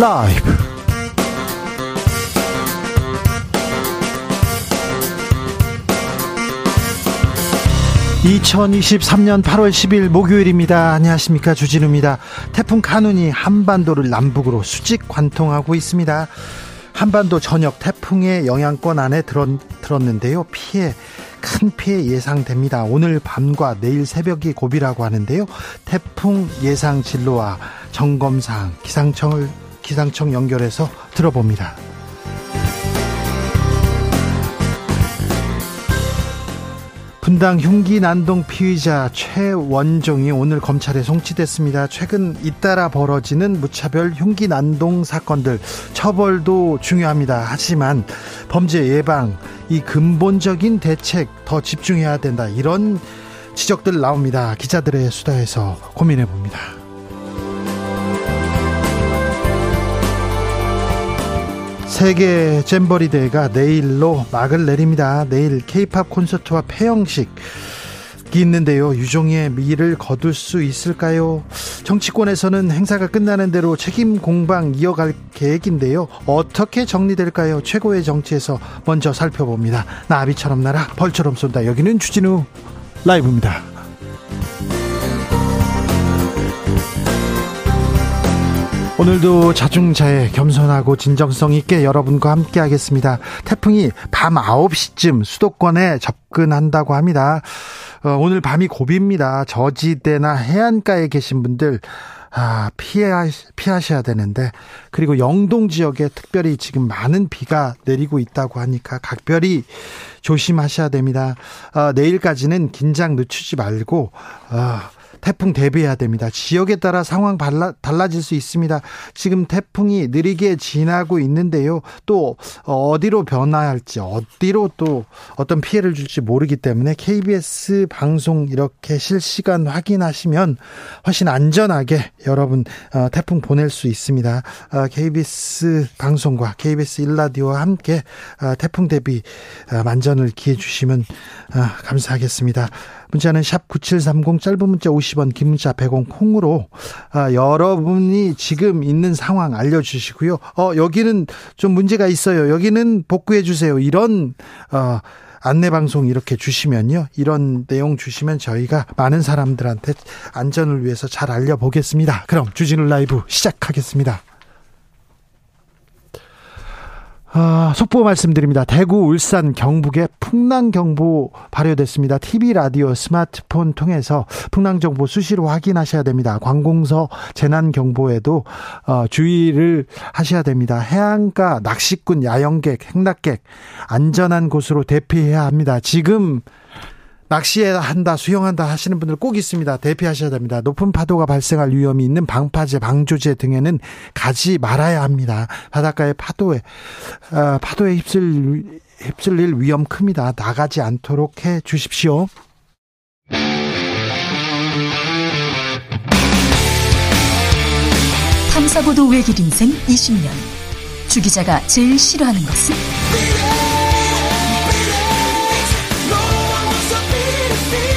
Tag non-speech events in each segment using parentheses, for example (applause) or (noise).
라이브. 2023년 8월 10일 목요일입니다. 안녕하십니까. 주진우입니다. 태풍 카눈이 한반도를 남북으로 수직 관통하고 있습니다. 한반도 전역 태풍의 영향권 안에 들었, 들었는데요. 피해, 큰 피해 예상됩니다. 오늘 밤과 내일 새벽이 고비라고 하는데요. 태풍 예상 진로와 점검사항 기상청을 기상청 연결해서 들어봅니다. 분당 흉기 난동 피의자 최원종이 오늘 검찰에 송치됐습니다. 최근 잇따라 벌어지는 무차별 흉기 난동 사건들 처벌도 중요합니다. 하지만 범죄 예방 이 근본적인 대책 더 집중해야 된다. 이런 지적들 나옵니다. 기자들의 수다에서 고민해 봅니다. 세계 잼버리 대회가 내일로 막을 내립니다. 내일 케이팝 콘서트와 폐영식이 있는데요. 유종의 미를 거둘 수 있을까요? 정치권에서는 행사가 끝나는 대로 책임 공방 이어갈 계획인데요. 어떻게 정리될까요? 최고의 정치에서 먼저 살펴봅니다. 나비처럼 날아 벌처럼 쏜다. 여기는 주진우 라이브입니다. 오늘도 자중자애 겸손하고 진정성 있게 여러분과 함께 하겠습니다. 태풍이 밤 9시쯤 수도권에 접근한다고 합니다. 어, 오늘 밤이 고비입니다. 저지대나 해안가에 계신 분들 아, 피해, 피하셔야 되는데, 그리고 영동 지역에 특별히 지금 많은 비가 내리고 있다고 하니까 각별히 조심하셔야 됩니다. 어, 내일까지는 긴장 늦추지 말고, 어, 태풍 대비해야 됩니다. 지역에 따라 상황 달라, 달라질 수 있습니다. 지금 태풍이 느리게 지나고 있는데요. 또 어디로 변화할지 어디로 또 어떤 피해를 줄지 모르기 때문에 KBS 방송 이렇게 실시간 확인하시면 훨씬 안전하게 여러분 어, 태풍 보낼 수 있습니다. KBS 어, 방송과 KBS 일라디오와 함께 어, 태풍 대비 만전을 기해 주시면 감사하겠습니다. 문자는 샵 9730 짧은 문자 50원 긴 문자 100원 콩으로 아, 여러분이 지금 있는 상황 알려주시고요. 어 여기는 좀 문제가 있어요. 여기는 복구해 주세요. 이런 어 안내 방송 이렇게 주시면요. 이런 내용 주시면 저희가 많은 사람들한테 안전을 위해서 잘 알려보겠습니다. 그럼 주진우 라이브 시작하겠습니다. 아, 속보 말씀드립니다. 대구, 울산, 경북에 풍랑 경보 발효됐습니다. TV, 라디오, 스마트폰 통해서 풍랑 정보 수시로 확인하셔야 됩니다. 관공서 재난 경보에도 어, 주의를 하셔야 됩니다. 해안가, 낚시꾼, 야영객, 행락객 안전한 곳으로 대피해야 합니다. 지금 낚시한다, 수영한다 하시는 분들 꼭 있습니다. 대피하셔야 됩니다. 높은 파도가 발생할 위험이 있는 방파제, 방조제 등에는 가지 말아야 합니다. 바닷가의 파도에 어, 파도에 휩쓸 휩쓸릴 위험 큽니다. 나가지 않도록 해 주십시오. 탐사보도 외길 인생 20년. 주 기자가 제일 싫어하는 것은?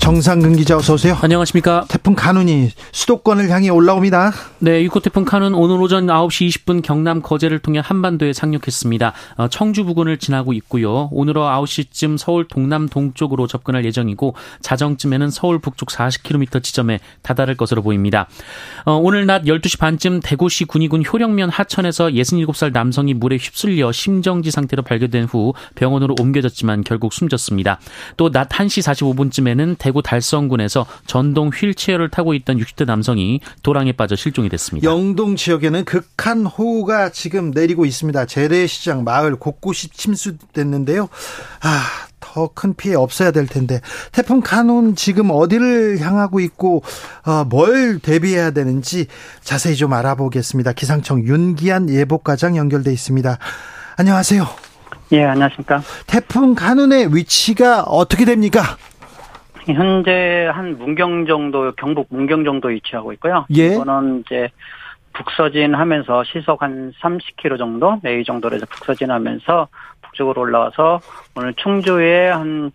정상근 기자 어서 오세요. 안녕하십니까. 태풍 카눈이 수도권을 향해 올라옵니다. 네, 6호 태풍 카눈 오늘 오전 9시 20분 경남 거제를 통해 한반도에 상륙했습니다. 어, 청주 부근을 지나고 있고요. 오늘 오후 9시쯤 서울 동남 동쪽으로 접근할 예정이고 자정쯤에는 서울 북쪽 40km 지점에 다다를 것으로 보입니다. 어, 오늘 낮 12시 반쯤 대구시 군위군 효령면 하천에서 67살 남성이 물에 휩쓸려 심정지 상태로 발견된 후 병원으로 옮겨졌지만 결국 숨졌습니다. 또 낮 1시 45분쯤에는 대 대구 달성군에서 전동 휠체어를 타고 있던 60대 남성이 도랑에 빠져 실종이 됐습니다. 영동 지역에는 극한 호우가 지금 내리고 있습니다. 재래시장 마을 곳곳이 침수됐는데요. 아, 더 큰 피해 없어야 될 텐데 태풍 카눈 지금 어디를 향하고 있고 어, 뭘 대비해야 되는지 자세히 좀 알아보겠습니다. 기상청 윤기한 예보과장 연결돼 있습니다. 안녕하세요. 예, 안녕하십니까. 태풍 카눈의 위치가 어떻게 됩니까? 현재 한 문경 정도, 경북 문경 정도 위치하고 있고요. 예. 이거는 이제 북서진하면서 시속 한 30km 정도, 내일 정도로 해서 북서진하면서 북쪽으로 올라와서 오늘 충주에 한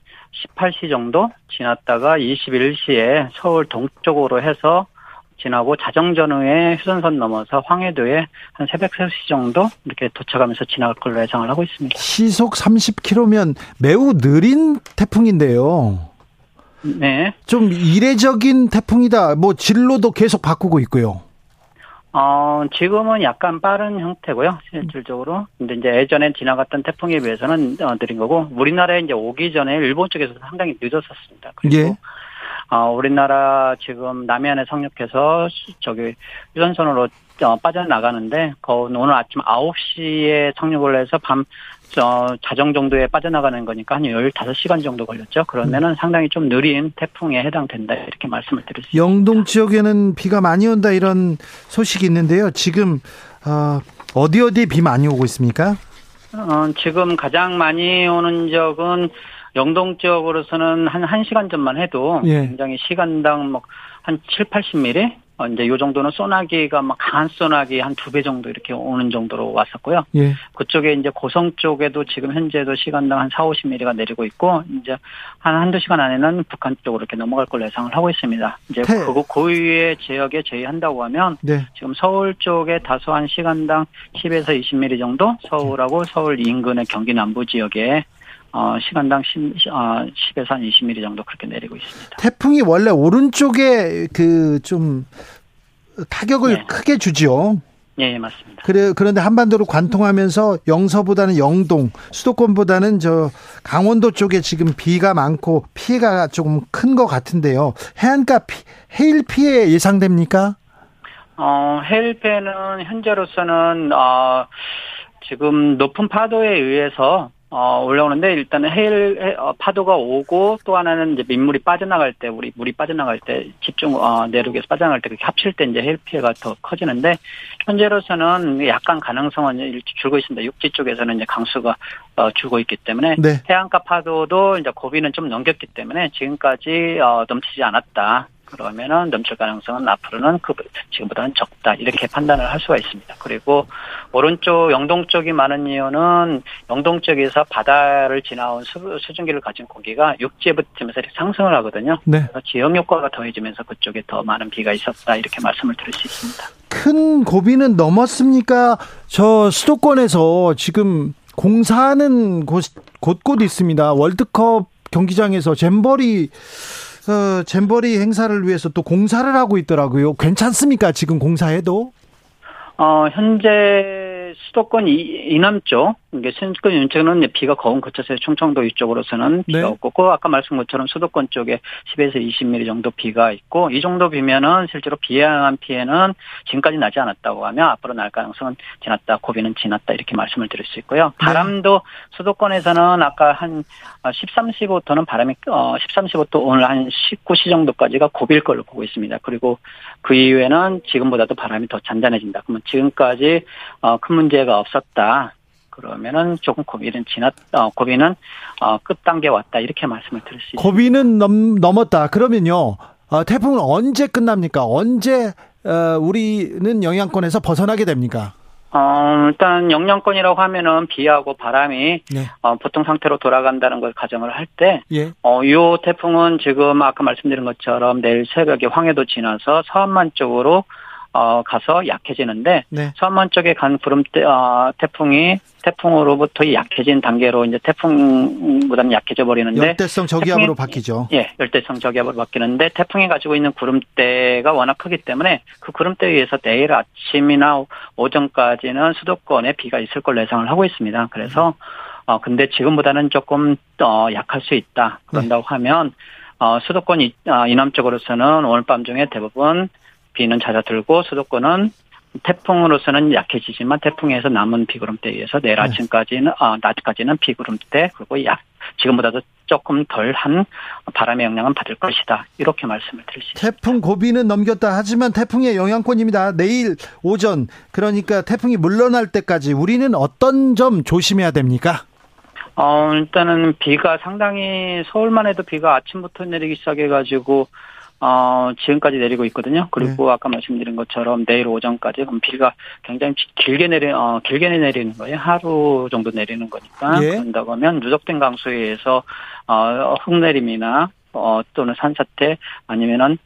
18시 정도 지났다가 21시에 서울 동쪽으로 해서 지나고 자정전 후에 휴전선 넘어서 황해도에 한 새벽 3시 정도 이렇게 도착하면서 지나갈 걸로 예상을 하고 있습니다. 시속 30km면 매우 느린 태풍인데요. 네. 좀 이례적인 태풍이다. 뭐 진로도 계속 바꾸고 있고요. 어, 지금은 약간 빠른 형태고요, 실질적으로. 근데 이제 예전에 지나갔던 태풍에 비해서는 어, 느린 거고, 우리나라에 이제 오기 전에 일본 쪽에서 상당히 늦었었습니다. 그리고 예. 어, 우리나라 지금 남해안에 상륙해서 저기 유선선으로 어, 빠져나가는데, 그 오늘 아침 9시에 상륙을 해서 밤, 저, 자정 정도에 빠져나가는 거니까 한 15시간 정도 걸렸죠. 그러면은 상당히 좀 느린 태풍에 해당된다. 이렇게 말씀을 드릴 수 있습니다. 영동 지역에는 비가 많이 온다 이런 소식이 있는데요. 지금 어, 어디 어디 비 많이 오고 있습니까? 어, 지금 가장 많이 오는 지역은 영동 지역으로서는 한 1시간 전만 해도 예. 굉장히 시간당 뭐한 7, 80mm? 어, 이제 요 정도는 소나기가 막 강한 소나기 한 두 배 정도 이렇게 오는 정도로 왔었고요. 예. 그쪽에 이제 고성 쪽에도 지금 현재도 시간당 한 4, 50mm가 내리고 있고 이제 한 한두 시간 안에는 북한 쪽으로 이렇게 넘어갈 걸로 예상을 하고 있습니다. 이제 태- 그 고위의 지역에 제의한다고 하면 네. 지금 서울 쪽에 다소 한 시간당 10에서 20mm 정도, 서울하고 서울 인근의 경기 남부 지역에 어, 시간당 10, 어, 10에서 한 20mm 정도 그렇게 내리고 있습니다. 태풍이 원래 오른쪽에 그 좀 타격을 네. 크게 주지요. 예, 예, 맞습니다. 그래 그런데 한반도로 관통하면서 영서보다는 영동, 수도권보다는 저 강원도 쪽에 지금 비가 많고 피해가 조금 큰 것 같은데요. 해안가 피, 해일 피해 예상됩니까? 어, 해일패는 현재로서는 어, 지금 높은 파도에 의해서 어, 올라오는데 일단은 해일 해- 어, 파도가 오고 또 하나는 이제 민물이 빠져나갈 때 우리 물이 빠져나갈 때 집중 어, 내륙에서 빠져나갈 때 그렇게 합칠 때 이제 해일 피해가 더 커지는데 현재로서는 약간 가능성은 일- 줄고 있습니다. 육지 쪽에서는 이제 강수가 어, 줄고 있기 때문에 네. 해안가 파도도 이제 고비는 좀 넘겼기 때문에 지금까지 어, 넘치지 않았다. 그러면은 넘칠 가능성은 앞으로는 그 지금보다는 적다 이렇게 판단을 할 수가 있습니다. 그리고 오른쪽 영동 쪽이 많은 이유는 영동 쪽에서 바다를 지나온 수, 수증기를 가진 공기가 육지에 붙으면서 이렇게 상승을 하거든요. 네. 그래서 지역 효과가 더해지면서 그쪽에 더 많은 비가 있었다 이렇게 말씀을 드릴 수 있습니다. 큰 고비는 넘었습니까? 저 수도권에서 지금 공사하는 곳 곳곳 있습니다. 월드컵 경기장에서 잼버리 어, 잼버리 행사를 위해서 또 공사를 하고 있더라고요. 괜찮습니까? 지금 공사해도? 어, 현재 수도권 이, 이남 쪽, 이게 수도권 이제 비가 거운 그쳐서 충청도 이쪽으로서는 비가 네. 없고, 그 아까 말씀 것처럼 수도권 쪽에 10에서 20mm 정도 비가 있고, 이 정도 비면은 실제로 비에 의한 피해는 지금까지 나지 않았다고 하면 앞으로 날 가능성은 지났다, 고비는 지났다, 이렇게 말씀을 드릴 수 있고요. 바람도 수도권에서는 아까 한 13, 15토는 바람이, 어, 13, 15토 오늘 한 19시 정도까지가 고비일 걸로 보고 있습니다. 그리고 그 이후에는 지금보다도 바람이 더 잔잔해진다. 그러면 지금까지 어, 큰 문제 가 없었다. 그러면은 조금 고비는 지났, 어, 고비는 어, 끝 단계 왔다 이렇게 말씀을 드릴 수 있습니다. 고비는 넘, 넘었다. 그러면요. 어, 태풍은 언제 끝납니까? 언제 어, 우리는 영향권에서 벗어나게 됩니까? 어, 일단 영향권이라고 하면은 비하고 바람이 네. 어, 보통 상태로 돌아간다는 걸 가정을 할 때, 예. 어, 요 태풍은 지금 아까 말씀드린 것처럼 내일 새벽에 황해도 지나서 서안만 쪽으로 어, 가서 약해지는데 네. 서안만 쪽에 간 구름 때, 어, 태풍이 태풍으로부터 약해진 단계로 이제 태풍보다는 약해져 버리는데 열대성 저기압으로 태풍이- 바뀌죠. 예, 열대성 저기압으로 바뀌는데 태풍이 가지고 있는 구름대가 워낙 크기 때문에 그 구름대에 의해서 내일 아침이나 오전까지는 수도권에 비가 있을 걸로 예상을 하고 있습니다. 그래서 어 근데 지금보다는 조금 더 약할 수 있다. 그런다고 하면 어 수도권 이, 아, 이남 쪽으로서는 오늘 밤 중에 대부분 비는 잦아들고 수도권은 태풍으로서는 약해지지만 태풍에서 남은 비구름대에 의해서 내일 네. 아침까지는 아 낮까지는 비구름대 그리고 약 지금보다도 조금 덜한 바람의 영향은 받을 것이다. 이렇게 말씀을 드릴 수 있습니다. 태풍 고비는 넘겼다. 하지만 태풍의 영향권입니다. 내일 오전 그러니까 태풍이 물러날 때까지 우리는 어떤 점 조심해야 됩니까? 어, 일단은 비가 상당히 서울만 해도 비가 아침부터 내리기 시작해가지고 어, 지금까지 내리고 있거든요. 그리고 네. 아까 말씀드린 것처럼 내일 오전까지 그럼 비가 굉장히 길게 내리, 어, 길게 내리는 거예요. 하루 정도 내리는 거니까. 예. 그런다고 하면 누적된 강수에 의해서, 어, 흙내림이나, 어, 또는 산사태 아니면은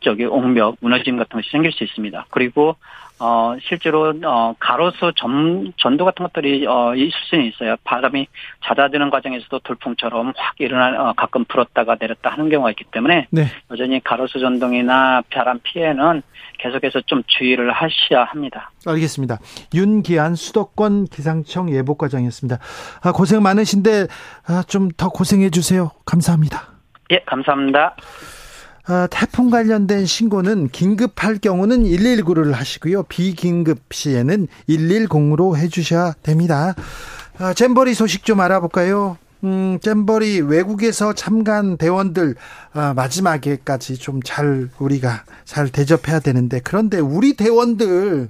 저기 옹벽, 무너짐 같은 것이 생길 수 있습니다. 그리고 어, 실제로, 어, 가로수 전, 전도 같은 것들이, 어, 있을 수는 있어요. 바람이 잦아드는 과정에서도 돌풍처럼 확 일어나, 어, 가끔 불었다가 내렸다 하는 경우가 있기 때문에. 네. 여전히 가로수 전동이나 바람 피해는 계속해서 좀 주의를 하셔야 합니다. 알겠습니다. 윤기한 수도권 기상청 예보과장이었습니다. 아, 고생 많으신데, 아, 좀 더 고생해 주세요. 감사합니다. 예, 감사합니다. 아, 태풍 관련된 신고는 긴급할 경우는 119를 하시고요. 비긴급 시에는 110으로 해주셔야 됩니다. 아, 잼버리 소식 좀 알아볼까요? 음, 잼버리 외국에서 참가한 대원들 아, 마지막에까지 좀 잘 우리가 잘 대접해야 되는데 그런데 우리 대원들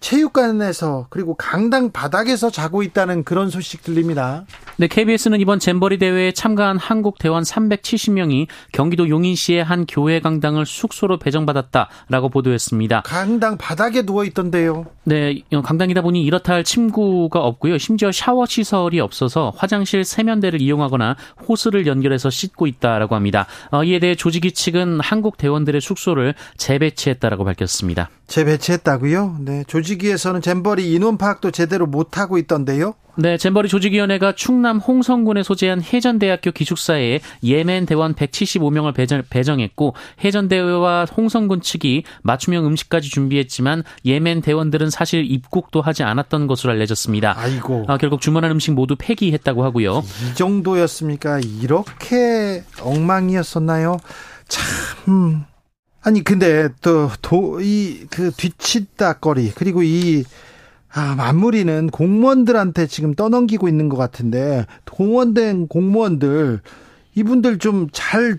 체육관에서 그리고 강당 바닥에서 자고 있다는 그런 소식 들립니다. 네, KBS는 이번 잼버리 대회에 참가한 한국 대원 370명이 경기도 용인시의 한 교회 강당을 숙소로 배정받았다라고 보도했습니다. 강당 바닥에 누워 있던데요. 네, 강당이다 보니 이렇다 할 침구가 없고요. 심지어 샤워 시설이 없어서 화장실 세면대 를 이용하거나 호스를 연결해서 씻고 있다라고 합니다. 어, 이에 대해 조직위 측은 한국 대원들의 숙소를 재배치했다라고 밝혔습니다. 재배치했다고요? 네, 조직위에서는 잼버리 인원 파악도 제대로 못 하고 있던데요? 네, 잼버리 조직위원회가 충남 홍성군에 소재한 해전대학교 기숙사에 예멘 대원 175명을 배정, 했고 해전대와 홍성군 측이 맞춤형 음식까지 준비했지만 예멘 대원들은 사실 입국도 하지 않았던 것으로 알려졌습니다. 아이고. 아, 결국 주문한 음식 모두 폐기했다고 하고요. 이 정도였습니까? 이렇게 엉망이었었나요? 참. 아니 근데 또 도 이 그 뒤치다거리 그리고 이 아, 마무리는 공무원들한테 지금 떠넘기고 있는 것 같은데 동원된 공무원들 이분들 좀 잘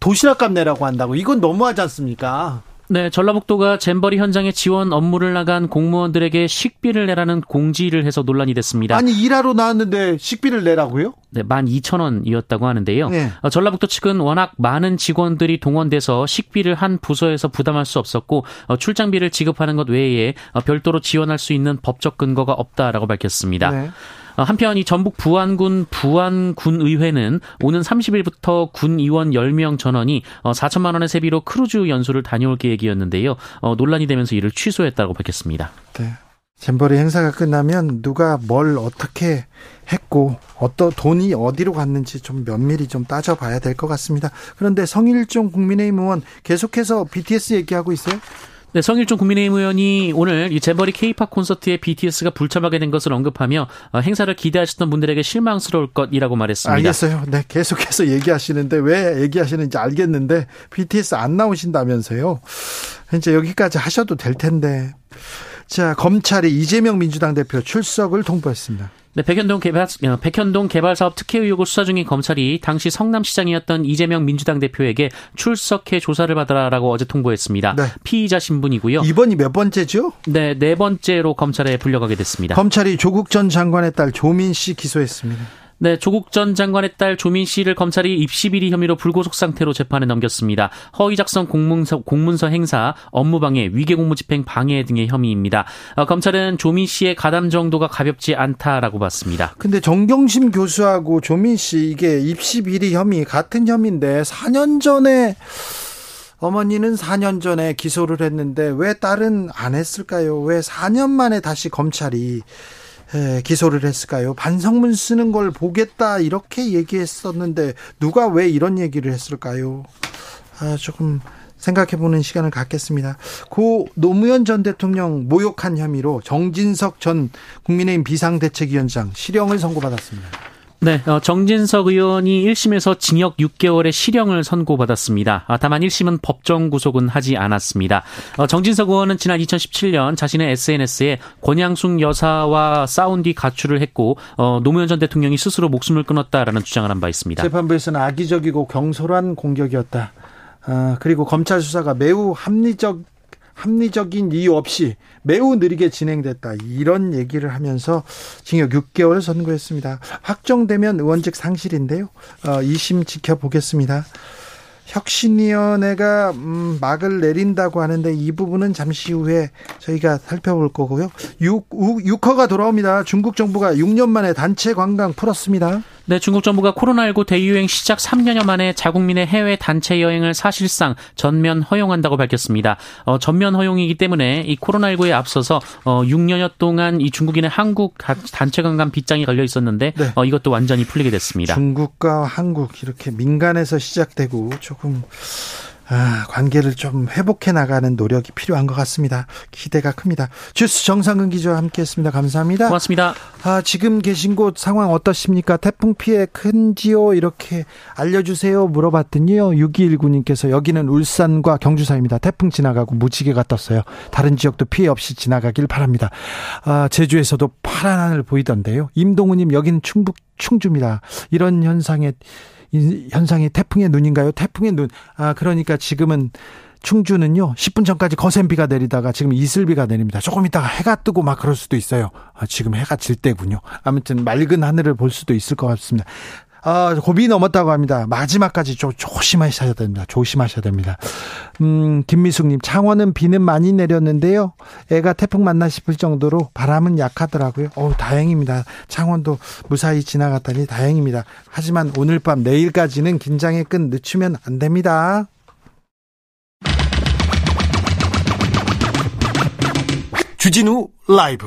도시락 값 내라고 한다고 이건 너무하지 않습니까? 네, 전라북도가 잼버리 현장에 지원 업무를 나간 공무원들에게 식비를 내라는 공지를 해서 논란이 됐습니다. 아니 일하러 나왔는데 식비를 내라고요? 네, 12,000원이었다고 하는데요. 네. 어, 전라북도 측은 워낙 많은 직원들이 동원돼서 식비를 한 부서에서 부담할 수 없었고 어, 출장비를 지급하는 것 외에 어, 별도로 지원할 수 있는 법적 근거가 없다라고 밝혔습니다. 네. 어, 한편 이 전북 부안군 부안군의회는 오는 30일부터 군 의원 10명 전원이 4천만 어, 원의 세비로 크루즈 연수를 다녀올 계획이었는데요. 어, 논란이 되면서 이를 취소했다고 밝혔습니다. 네. 잼버리 행사가 끝나면 누가 뭘 어떻게 했고 어떤 돈이 어디로 갔는지 좀 면밀히 좀 따져봐야 될 것 같습니다. 그런데 성일종 국민의힘 의원 계속해서 BTS 얘기하고 있어요? 네, 성일종 국민의힘 의원이 오늘 이 잼버리 케이팝 콘서트에 BTS가 불참하게 된 것을 언급하며 어, 행사를 기대하셨던 분들에게 실망스러울 것이라고 말했습니다. 알겠어요. 네, 계속해서 얘기하시는데 왜 얘기하시는지 알겠는데 BTS 안 나오신다면서요. 이제 여기까지 하셔도 될 텐데. 자, 검찰이 이재명 민주당 대표 출석을 통보했습니다. 네, 백현동 개발 어, 백현동 개발 사업 특혜 의혹을 수사 중인 검찰이 당시 성남시장이었던 이재명 민주당 대표에게 출석해 조사를 받으라라고 어제 통보했습니다. 네. 피의자 신분이고요. 이번이 몇 번째죠? 네, 네 번째로 검찰에 불려가게 됐습니다. 검찰이 조국 전 장관의 딸 조민 씨 기소했습니다. 네, 조국 전 장관의 딸 조민 씨를 검찰이 입시 비리 혐의로 불구속 상태로 재판에 넘겼습니다. 허위 작성 공문서, 공문서 행사, 업무방해, 위계공무집행 방해 등의 혐의입니다. 어, 검찰은 조민 씨의 가담 정도가 가볍지 않다라고 봤습니다. 근데 정경심 교수하고 조민 씨 이게 입시 비리 혐의 같은 혐의인데 4년 전에 어머니는 4년 전에 기소를 했는데 왜 딸은 안 했을까요? 왜 4년 만에 다시 검찰이 기소를 했을까요? 반성문 쓰는 걸 보겠다 이렇게 얘기했었는데 누가 왜 이런 얘기를 했을까요? 아, 조금 생각해 보는 시간을 갖겠습니다. 고 노무현 전 대통령 모욕한 혐의로 정진석 전 국민의힘 비상대책위원장 실형을 선고받았습니다. 네, 어, 정진석 의원이 1심에서 징역 6개월의 실형을 선고받았습니다. 아, 다만 1심은 법정 구속은 하지 않았습니다. 어, 정진석 의원은 지난 2017년 자신의 SNS에 권양숙 여사와 싸운 뒤 가출을 했고 어, 노무현 전 대통령이 스스로 목숨을 끊었다라는 주장을 한 바 있습니다. 재판부에서는 악의적이고 경솔한 공격이었다. 아, 그리고 검찰 수사가 매우 합리적 합리적인 이유 없이 매우 느리게 진행됐다. 이런 얘기를 하면서 징역 6개월 선고했습니다. 확정되면 의원직 상실인데요. 어, 2심 지켜보겠습니다. 혁신위원회가 음, 막을 내린다고 하는데 이 부분은 잠시 후에 저희가 살펴볼 거고요. 6, 6허가 돌아옵니다. 중국 정부가 6년 만에 단체 관광 풀었습니다. 네, 중국 정부가 코로나19 대유행 시작 3년여 만에 자국민의 해외 단체 여행을 사실상 전면 허용한다고 밝혔습니다. 어, 전면 허용이기 때문에 이 코로나19에 앞서서 어, 6년여 동안 이 중국인의 한국 단체 관광 빗장이 걸려 있었는데 네. 어, 이것도 완전히 풀리게 됐습니다. 중국과 한국 이렇게 민간에서 시작되고 조금 아, 관계를 좀 회복해 나가는 노력이 필요한 것 같습니다. 기대가 큽니다. 주스 정상근 기자와 함께했습니다. 감사합니다. 고맙습니다. 아, 지금 계신 곳 상황 어떠십니까? 태풍 피해 큰지요? 이렇게 알려주세요. 물어봤더니요. 6219님께서 여기는 울산과 경주 사입니다. 태풍 지나가고 무지개가 떴어요. 다른 지역도 피해 없이 지나가길 바랍니다. 아, 제주에서도 파란 하늘 보이던데요. 임동우님 여기는 충북 충주입니다. 이런 현상에 현상이 태풍의 눈인가요? 태풍의 눈. 아, 그러니까 지금은 충주는요, 10분 전까지 거센 비가 내리다가 지금 이슬비가 내립니다. 조금 있다가 해가 뜨고 막 그럴 수도 있어요. 아, 지금 해가 질 때군요. 아무튼 맑은 하늘을 볼 수도 있을 것 같습니다. 아, 고비 넘었다고 합니다. 마지막까지 좀 조심하셔야 됩니다. 조심하셔야 됩니다. 음, 김미숙님, 창원은 비는 많이 내렸는데요. 애가 태풍 만나 싶을 정도로 바람은 약하더라고요. 어 다행입니다. 창원도 무사히 지나갔다니 다행입니다. 하지만 오늘 밤 내일까지는 긴장의 끈 늦추면 안 됩니다. 주진우 라이브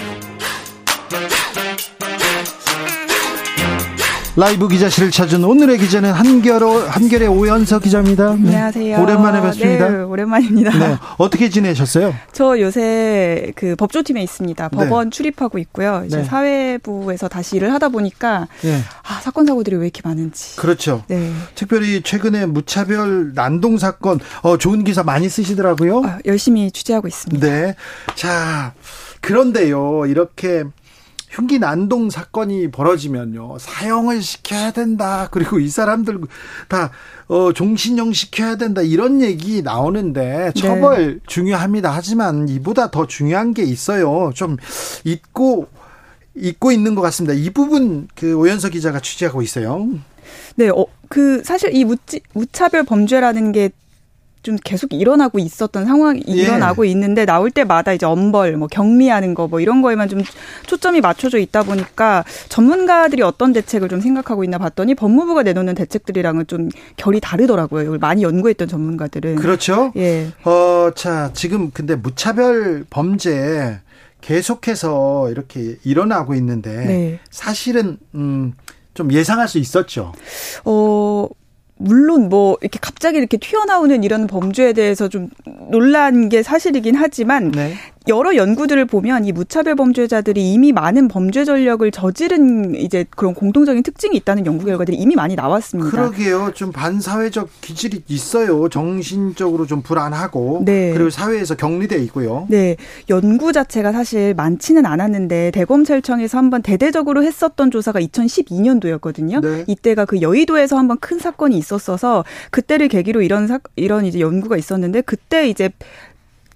라이브 기자실을 찾은 오늘의 기자는 한결 한결의 오연서 기자입니다. 네. 안녕하세요. 오랜만에 뵙습니다. 네, 오랜만입니다. 네. 어떻게 지내셨어요? 저 요새 그 법조팀에 있습니다. 네. 법원 네. 출입하고 있고요. 이제 네. 사회부에서 다시 일을 하다 보니까 네. 아, 사건 사고들이 왜 이렇게 많은지. 그렇죠. 특별히 최근에 무차별 난동 사건 어, 좋은 기사 많이 쓰시더라고요. 아, 열심히 취재하고 있습니다. 네. 자, 그런데요. 이렇게 흉기 난동 사건이 벌어지면요. 사형을 시켜야 된다. 그리고 이 사람들 다 어, 종신형 시켜야 된다. 이런 얘기 나오는데 처벌 네. 중요합니다. 하지만 이보다 더 중요한 게 있어요. 좀 잊고 잊고 있는 것 같습니다. 이 부분 그 오연서 기자가 취재하고 있어요. 네, 어, 그 사실 이 무치, 무차별 범죄라는 게 좀 계속 일어나고 있었던 상황이 예. 일어나고 있는데 나올 때마다 이제 엄벌, 뭐 경미하는 거 뭐 이런 거에만 좀 초점이 맞춰져 있다 보니까 전문가들이 어떤 대책을 좀 생각하고 있나 봤더니 법무부가 내놓는 대책들이랑은 좀 결이 다르더라고요. 이걸 많이 연구했던 전문가들은. 그렇죠. 예. 어, 자, 지금 근데 무차별 범죄 계속해서 이렇게 일어나고 있는데 네. 사실은 음, 좀 예상할 수 있었죠. 어, 물론 뭐 이렇게 갑자기 이렇게 튀어나오는 이런 범죄에 대해서 좀 놀란 게 사실이긴 하지만 네. 여러 연구들을 보면 이 무차별 범죄자들이 이미 많은 범죄 전력을 저지른 이제 그런 공통적인 특징이 있다는 연구 결과들이 이미 많이 나왔습니다. 그러게요. 좀 반사회적 기질이 있어요. 정신적으로 좀 불안하고 네. 그리고 사회에서 격리돼 있고요. 네. 연구 자체가 사실 많지는 않았는데 대검찰청에서 한번 대대적으로 했었던 조사가 2012년도였거든요. 네. 이때가 그 여의도에서 한번 큰 사건이 있었어서 그때를 계기로 이런 사, 이런 이제 연구가 있었는데 그때 이제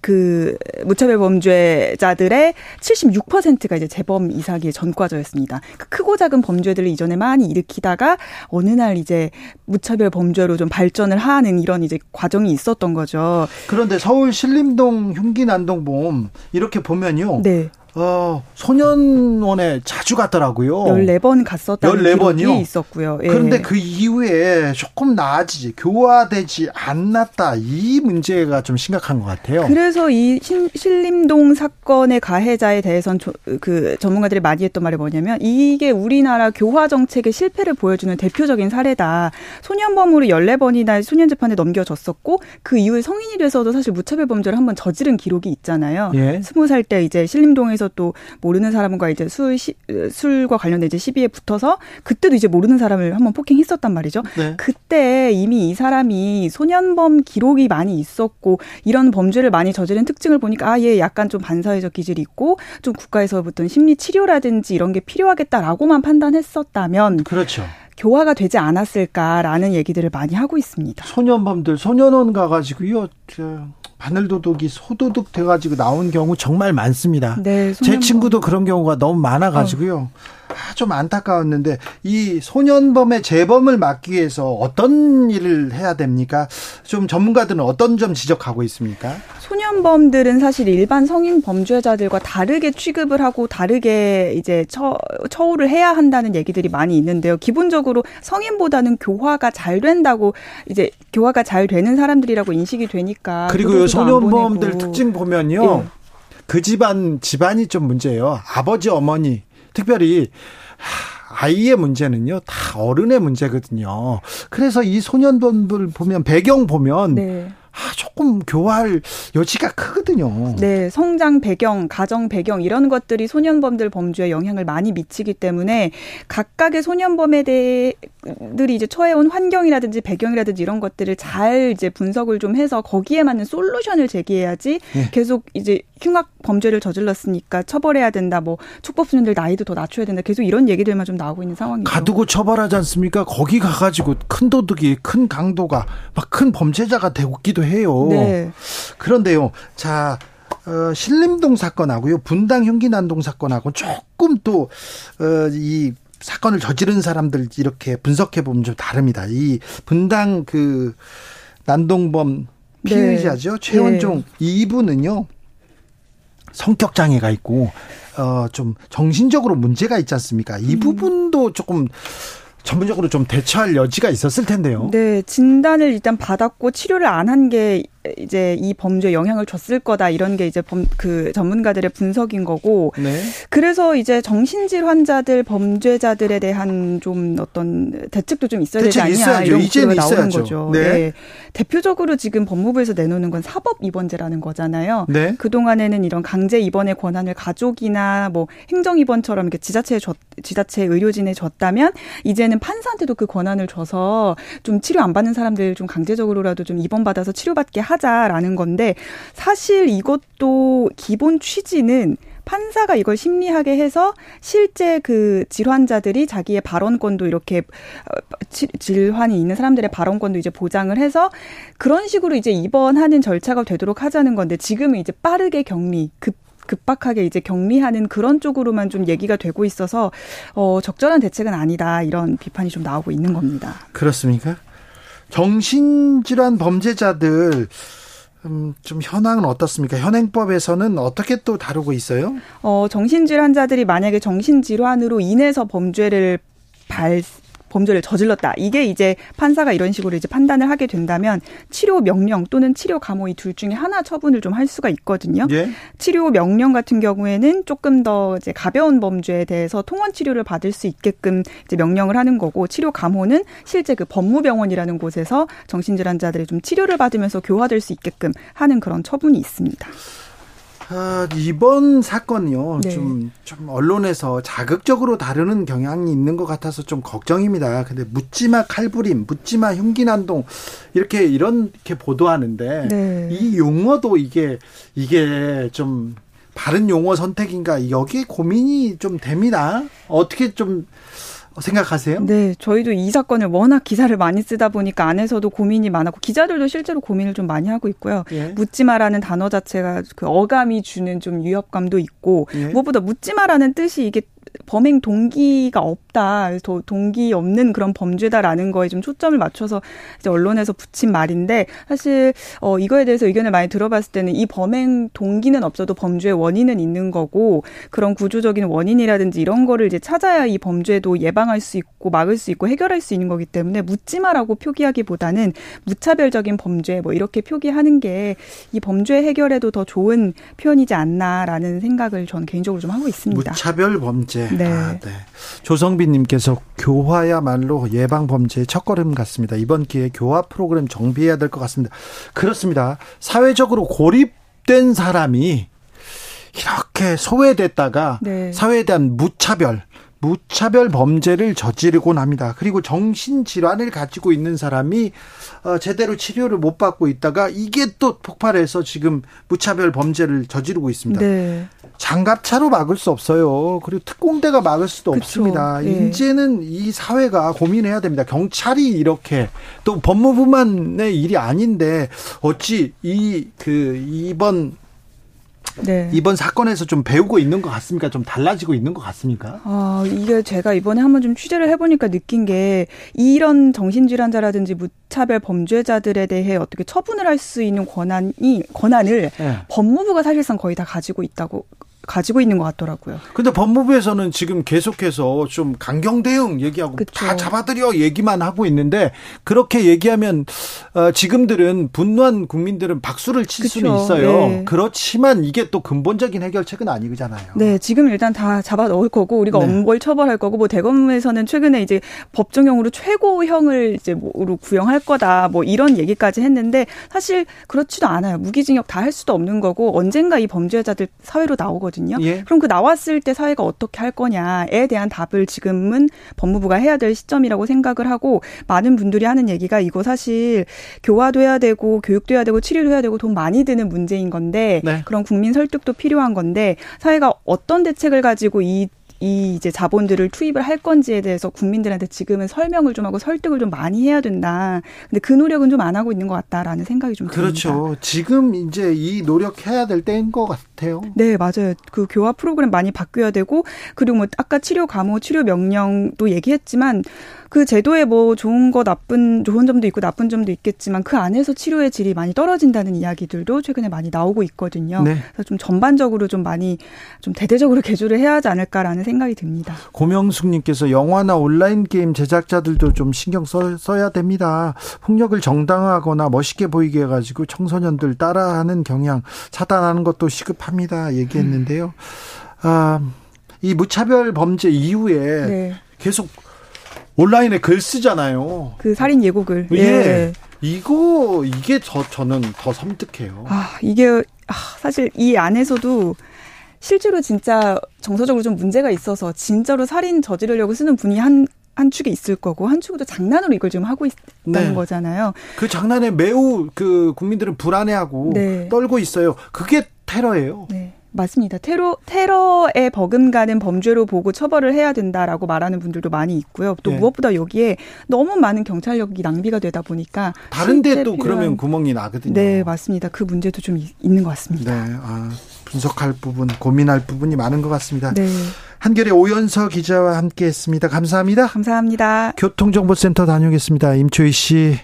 그 무차별 범죄자들의 76%가 이제 재범 이사기의 전과자였습니다. 그 크고 작은 범죄들을 이전에 많이 일으키다가 어느 날 이제 무차별 범죄로 좀 발전을 하는 이런 이제 과정이 있었던 거죠. 그런데 서울 신림동 흉기 난동범 이렇게 보면요. 네. 어, 소년원에 자주 갔더라고요. 14번 갔었다는 14번이요? 기록이 있었고요. 예. 그런데 그 이후에 조금 나아지지, 교화되지 않았다. 이 문제가 좀 심각한 것 같아요. 그래서 이 신, 신림동 사건의 가해자에 대해서는 조, 그 전문가들이 많이 했던 말이 뭐냐면 이게 우리나라 교화 정책의 실패를 보여주는 대표적인 사례다. 소년범으로 14번이나 소년 재판에 넘겨졌었고 그 이후에 성인이 돼서도 사실 무차별 범죄를 한번 저지른 기록이 있잖아요. 예. 20살 때 이제 신림동에서 학교에서 또 모르는 사람과 이제 술 시, 술과 관련된 이제 시비에 붙어서 그때도 이제 모르는 사람을 한번 폭행했었단 말이죠. 네. 그때 이미 이 사람이 소년범 기록이 많이 있었고 이런 범죄를 많이 저지른 특징을 보니까 아예 약간 좀 반사회적 기질이 있고 좀 국가에서부터 심리 치료라든지 이런 게 필요하겠다라고만 판단했었다면 그렇죠. 교화가 되지 않았을까라는 얘기들을 많이 하고 있습니다. 소년범들 소년원 가가지고요. 바늘도둑이 소도둑 돼가지고 나온 경우 정말 많습니다. 네, 제 친구도 그런 경우가 너무 많아가지고요. 어. 아, 좀 안타까웠는데 이 소년범의 재범을 막기 위해서 어떤 일을 해야 됩니까? 좀 전문가들은 어떤 점 지적하고 있습니까? 소년범들은 사실 일반 성인 범죄자들과 다르게 취급을 하고 다르게 이제 처, 처우를 해야 한다는 얘기들이 많이 있는데요. 기본적으로 성인보다는 교화가 잘 된다고 이제 교화가 잘 되는 사람들이라고 인식이 되니까 그리고요 소년범들 특징 보면요. 예. 그 집안 집안이 좀 문제예요. 아버지 어머니 특별히 아이의 문제는요 다 어른의 문제거든요. 그래서 이 소년범들 보면 배경 보면 네. 아, 조금 교화할 여지가 크거든요. 네, 성장 배경, 가정 배경 이런 것들이 소년범들 범죄에 영향을 많이 미치기 때문에 각각의 소년범에 대해들이 이제 처해온 환경이라든지 배경이라든지 이런 것들을 잘 이제 분석을 좀 해서 거기에 맞는 솔루션을 제기해야지 네. 계속 이제 흉악 범죄를 저질렀으니까 처벌해야 된다. 뭐 촉법소년들 나이도 더 낮춰야 된다. 계속 이런 얘기들만 좀 나오고 있는 상황이죠. 가두고 처벌하지 않습니까? 거기 가가지고 큰 도둑이 큰 강도가 막 큰 범죄자가 되기도 해요. 네. 그런데요. 자, 어, 신림동 사건하고요. 분당 흉기 난동 사건하고 조금 또, 어, 이 사건을 저지른 사람들 이렇게 분석해 보면 좀 다릅니다. 이 분당 그 난동범 네. 피해자죠. 네. 최원종 네. 이분은요. 성격 장애가 있고 어좀 정신적으로 문제가 있지 않습니까? 이 음. 부분도 조금 전문적으로 좀 대처할 여지가 있었을 텐데요. 네, 진단을 일단 받았고 치료를 안 한 게 이제 이 범죄에 영향을 줬을 거다 이런 게 이제 범, 그 전문가들의 분석인 거고. 네. 그래서 이제 정신질 환자들 범죄자들에 대한 좀 어떤 대책도 좀 있어야 되지 않냐 있어야죠. 이런 목소리가 나오는 거죠. 네. 네. 대표적으로 지금 법무부에서 내놓는 건 사법 입원제라는 거잖아요. 네. 그 동안에는 이런 강제 입원의 권한을 가족이나 뭐 행정 입원처럼 이렇게 지자체에 줬, 지자체 의료진에 줬다면 이제는 판사한테도 그 권한을 줘서 좀 치료 안 받는 사람들 좀 강제적으로라도 좀 입원 받아서 치료받게 하 자라는 건데 사실 이것도 기본 취지는 판사가 이걸 심리하게 해서 실제 그 질환자들이 자기의 발언권도 이렇게 어, 질환이 있는 사람들의 발언권도 이제 보장을 해서 그런 식으로 이제 입원하는 절차가 되도록 하자는 건데 지금은 이제 빠르게 격리 급 급박하게 이제 격리하는 그런 쪽으로만 좀 얘기가 되고 있어서 어 적절한 대책은 아니다 이런 비판이 좀 나오고 있는 겁니다. 그렇습니까? 정신질환 범죄자들 음, 좀 현황은 어떻습니까? 현행법에서는 어떻게 또 다루고 있어요? 어, 정신질환자들이 만약에 정신질환으로 인해서 범죄를 발 범죄를 저질렀다. 이게 이제 판사가 이런 식으로 이제 판단을 하게 된다면 치료 명령 또는 치료 감호 이 둘 중에 하나 처분을 좀 할 수가 있거든요. 예? 치료 명령 같은 경우에는 조금 더 이제 가벼운 범죄에 대해서 통원 치료를 받을 수 있게끔 이제 명령을 하는 거고 치료 감호는 실제 그 법무병원이라는 곳에서 정신질환자들이 좀 치료를 받으면서 교화될 수 있게끔 하는 그런 처분이 있습니다. 아, 이번 사건요, 네. 좀, 좀 언론에서 자극적으로 다루는 경향이 있는 것 같아서 좀 걱정입니다. 근데 묻지마 칼부림, 묻지마 흉기난동, 이렇게, 이렇게 보도하는데, 네. 이 용어도 이게, 이게 좀, 바른 용어 선택인가, 여기에 고민이 좀 됩니다. 어떻게 좀, 생각하세요? 네, 저희도 이 사건을 워낙 기사를 많이 쓰다 보니까 안에서도 고민이 많았고 기자들도 실제로 고민을 좀 많이 하고 있고요. 예. 묻지마라는 단어 자체가 그 어감이 주는 좀 위협감도 있고 예. 무엇보다 묻지마라는 뜻이 이게 범행 동기가 없 다, 더 동기 없는 그런 범죄다라는 거에 좀 초점을 맞춰서 이제 언론에서 붙인 말인데 사실 어 이거에 대해서 의견을 많이 들어봤을 때는 이 범행 동기는 없어도 범죄의 원인은 있는 거고 그런 구조적인 원인이라든지 이런 거를 이제 찾아야 이 범죄도 예방할 수 있고 막을 수 있고 해결할 수 있는 거기 때문에 묻지마라고 표기하기보다는 무차별적인 범죄 뭐 이렇게 표기하는 게 이 범죄 해결에도 더 좋은 표현이지 않나라는 생각을 저는 개인적으로 좀 하고 있습니다. 무차별 범죄 네. 아, 네. 조성빈 님께서 교화야말로 예방 범죄의 첫걸음 같습니다. 이번 기회에 교화 프로그램 정비해야 될 것 같습니다. 그렇습니다. 사회적으로 고립된 사람이 이렇게 소외됐다가 네. 사회에 대한 무차별 무차별 범죄를 저지르곤 합니다. 그리고 정신질환을 가지고 있는 사람이 어, 제대로 치료를 못 받고 있다가 이게 또 폭발해서 지금 무차별 범죄를 저지르고 있습니다. 네. 장갑차로 막을 수 없어요. 그리고 특공대가 막을 수도 그쵸. 없습니다. 네. 이제는 이 사회가 고민해야 됩니다. 경찰이 이렇게 또 법무부만의 일이 아닌데 어찌 이 그 이번 네. 이번 사건에서 좀 배우고 있는 것 같습니까? 좀 달라지고 있는 것 같습니까? 아, 이게 제가 이번에 한번 좀 취재를 해보니까 느낀 게 이런 정신질환자라든지 무차별 범죄자들에 대해 어떻게 처분을 할 수 있는 권한이 권한을 네. 법무부가 사실상 거의 다 가지고 있다고 가지고 있는 것 같더라고요. 근데 법무부에서는 지금 계속해서 좀 강경 대응 얘기하고 그쵸. 다 잡아들여 얘기만 하고 있는데 그렇게 얘기하면 어, 지금들은 분노한 국민들은 박수를 칠 그쵸. 수는 있어요. 네. 그렇지만 이게 또 근본적인 해결책은 아니잖아요. 네, 지금 일단 다 잡아 넣을 거고 우리가 네. 엄벌 처벌할 거고 뭐 대검에서는 최근에 이제 법정형으로 최고형을 이제 뭐로 구형할 거다 뭐 이런 얘기까지 했는데 사실 그렇지도 않아요. 무기징역 다 할 수도 없는 거고 언젠가 이 범죄자들 사회로 나오거든요. 거거든요. 예. 그럼 그 나왔을 때 사회가 어떻게 할 거냐에 대한 답을 지금은 법무부가 해야 될 시점이라고 생각을 하고 많은 분들이 하는 얘기가 이거 사실 교화도 해야 되고 교육도 해야 되고 치료도 해야 되고 돈 많이 드는 문제인 건데 네. 그런 국민 설득도 필요한 건데 사회가 어떤 대책을 가지고 이이 이제 자본들을 투입을 할 건지에 대해서 국민들한테 지금은 설명을 좀 하고 설득을 좀 많이 해야 된다. 근데 그 노력은 좀 안 하고 있는 것 같다라는 생각이 좀 그렇죠. 듭니다. 그렇죠. 지금 이제 이 노력해야 될 때인 것 같아요. 네, 맞아요. 그 교화 프로그램 많이 바뀌어야 되고 그리고 뭐 아까 치료 감호 치료 명령도 얘기했지만 그 제도에 뭐 좋은 거 나쁜 좋은 점도 있고 나쁜 점도 있겠지만 그 안에서 치료의 질이 많이 떨어진다는 이야기들도 최근에 많이 나오고 있거든요. 네. 그래서 좀 전반적으로 좀 많이 좀 대대적으로 (laughs) 개조를 해야 하지 않을까라는 생각이 듭니다. 고명숙님께서 영화나 온라인 게임 제작자들도 좀 신경 써, 써야 됩니다. 폭력을 정당화하거나 멋있게 보이게 해가지고 청소년들 따라하는 경향 차단하는 것도 시급 합니다. 얘기했는데요. 음. 아, 이 무차별 범죄 이후에 네. 계속 온라인에 글 쓰잖아요. 그 살인 예고글. 예. 예. 이거 이게 저 저는 더 섬뜩해요. 아 이게 아, 사실 이 안에서도 실제로 진짜 정서적으로 좀 문제가 있어서 진짜로 살인 저지르려고 쓰는 분이 한. 한 축에 있을 거고 한또 장난으로 이걸 지금 하고 있다는 네. 거잖아요. 그 장난에 매우 그 국민들은 불안해하고 네. 떨고 있어요. 그게 테러예요. 네. 맞습니다. 테러 테러에 버금가는 범죄로 보고 처벌을 해야 된다라고 말하는 분들도 많이 있고요. 또 네. 무엇보다 여기에 너무 많은 경찰력이 낭비가 되다 보니까 다른 데도 그러면 구멍이 나거든요. 네, 맞습니다. 그 문제도 좀 있는 것 같습니다. 네. 아, 분석할 부분, 고민할 부분이 많은 것 같습니다. 네. 한결의 오연서 기자와 함께했습니다. 감사합니다. 감사합니다. 교통정보센터 다녀오겠습니다. 임초희 씨.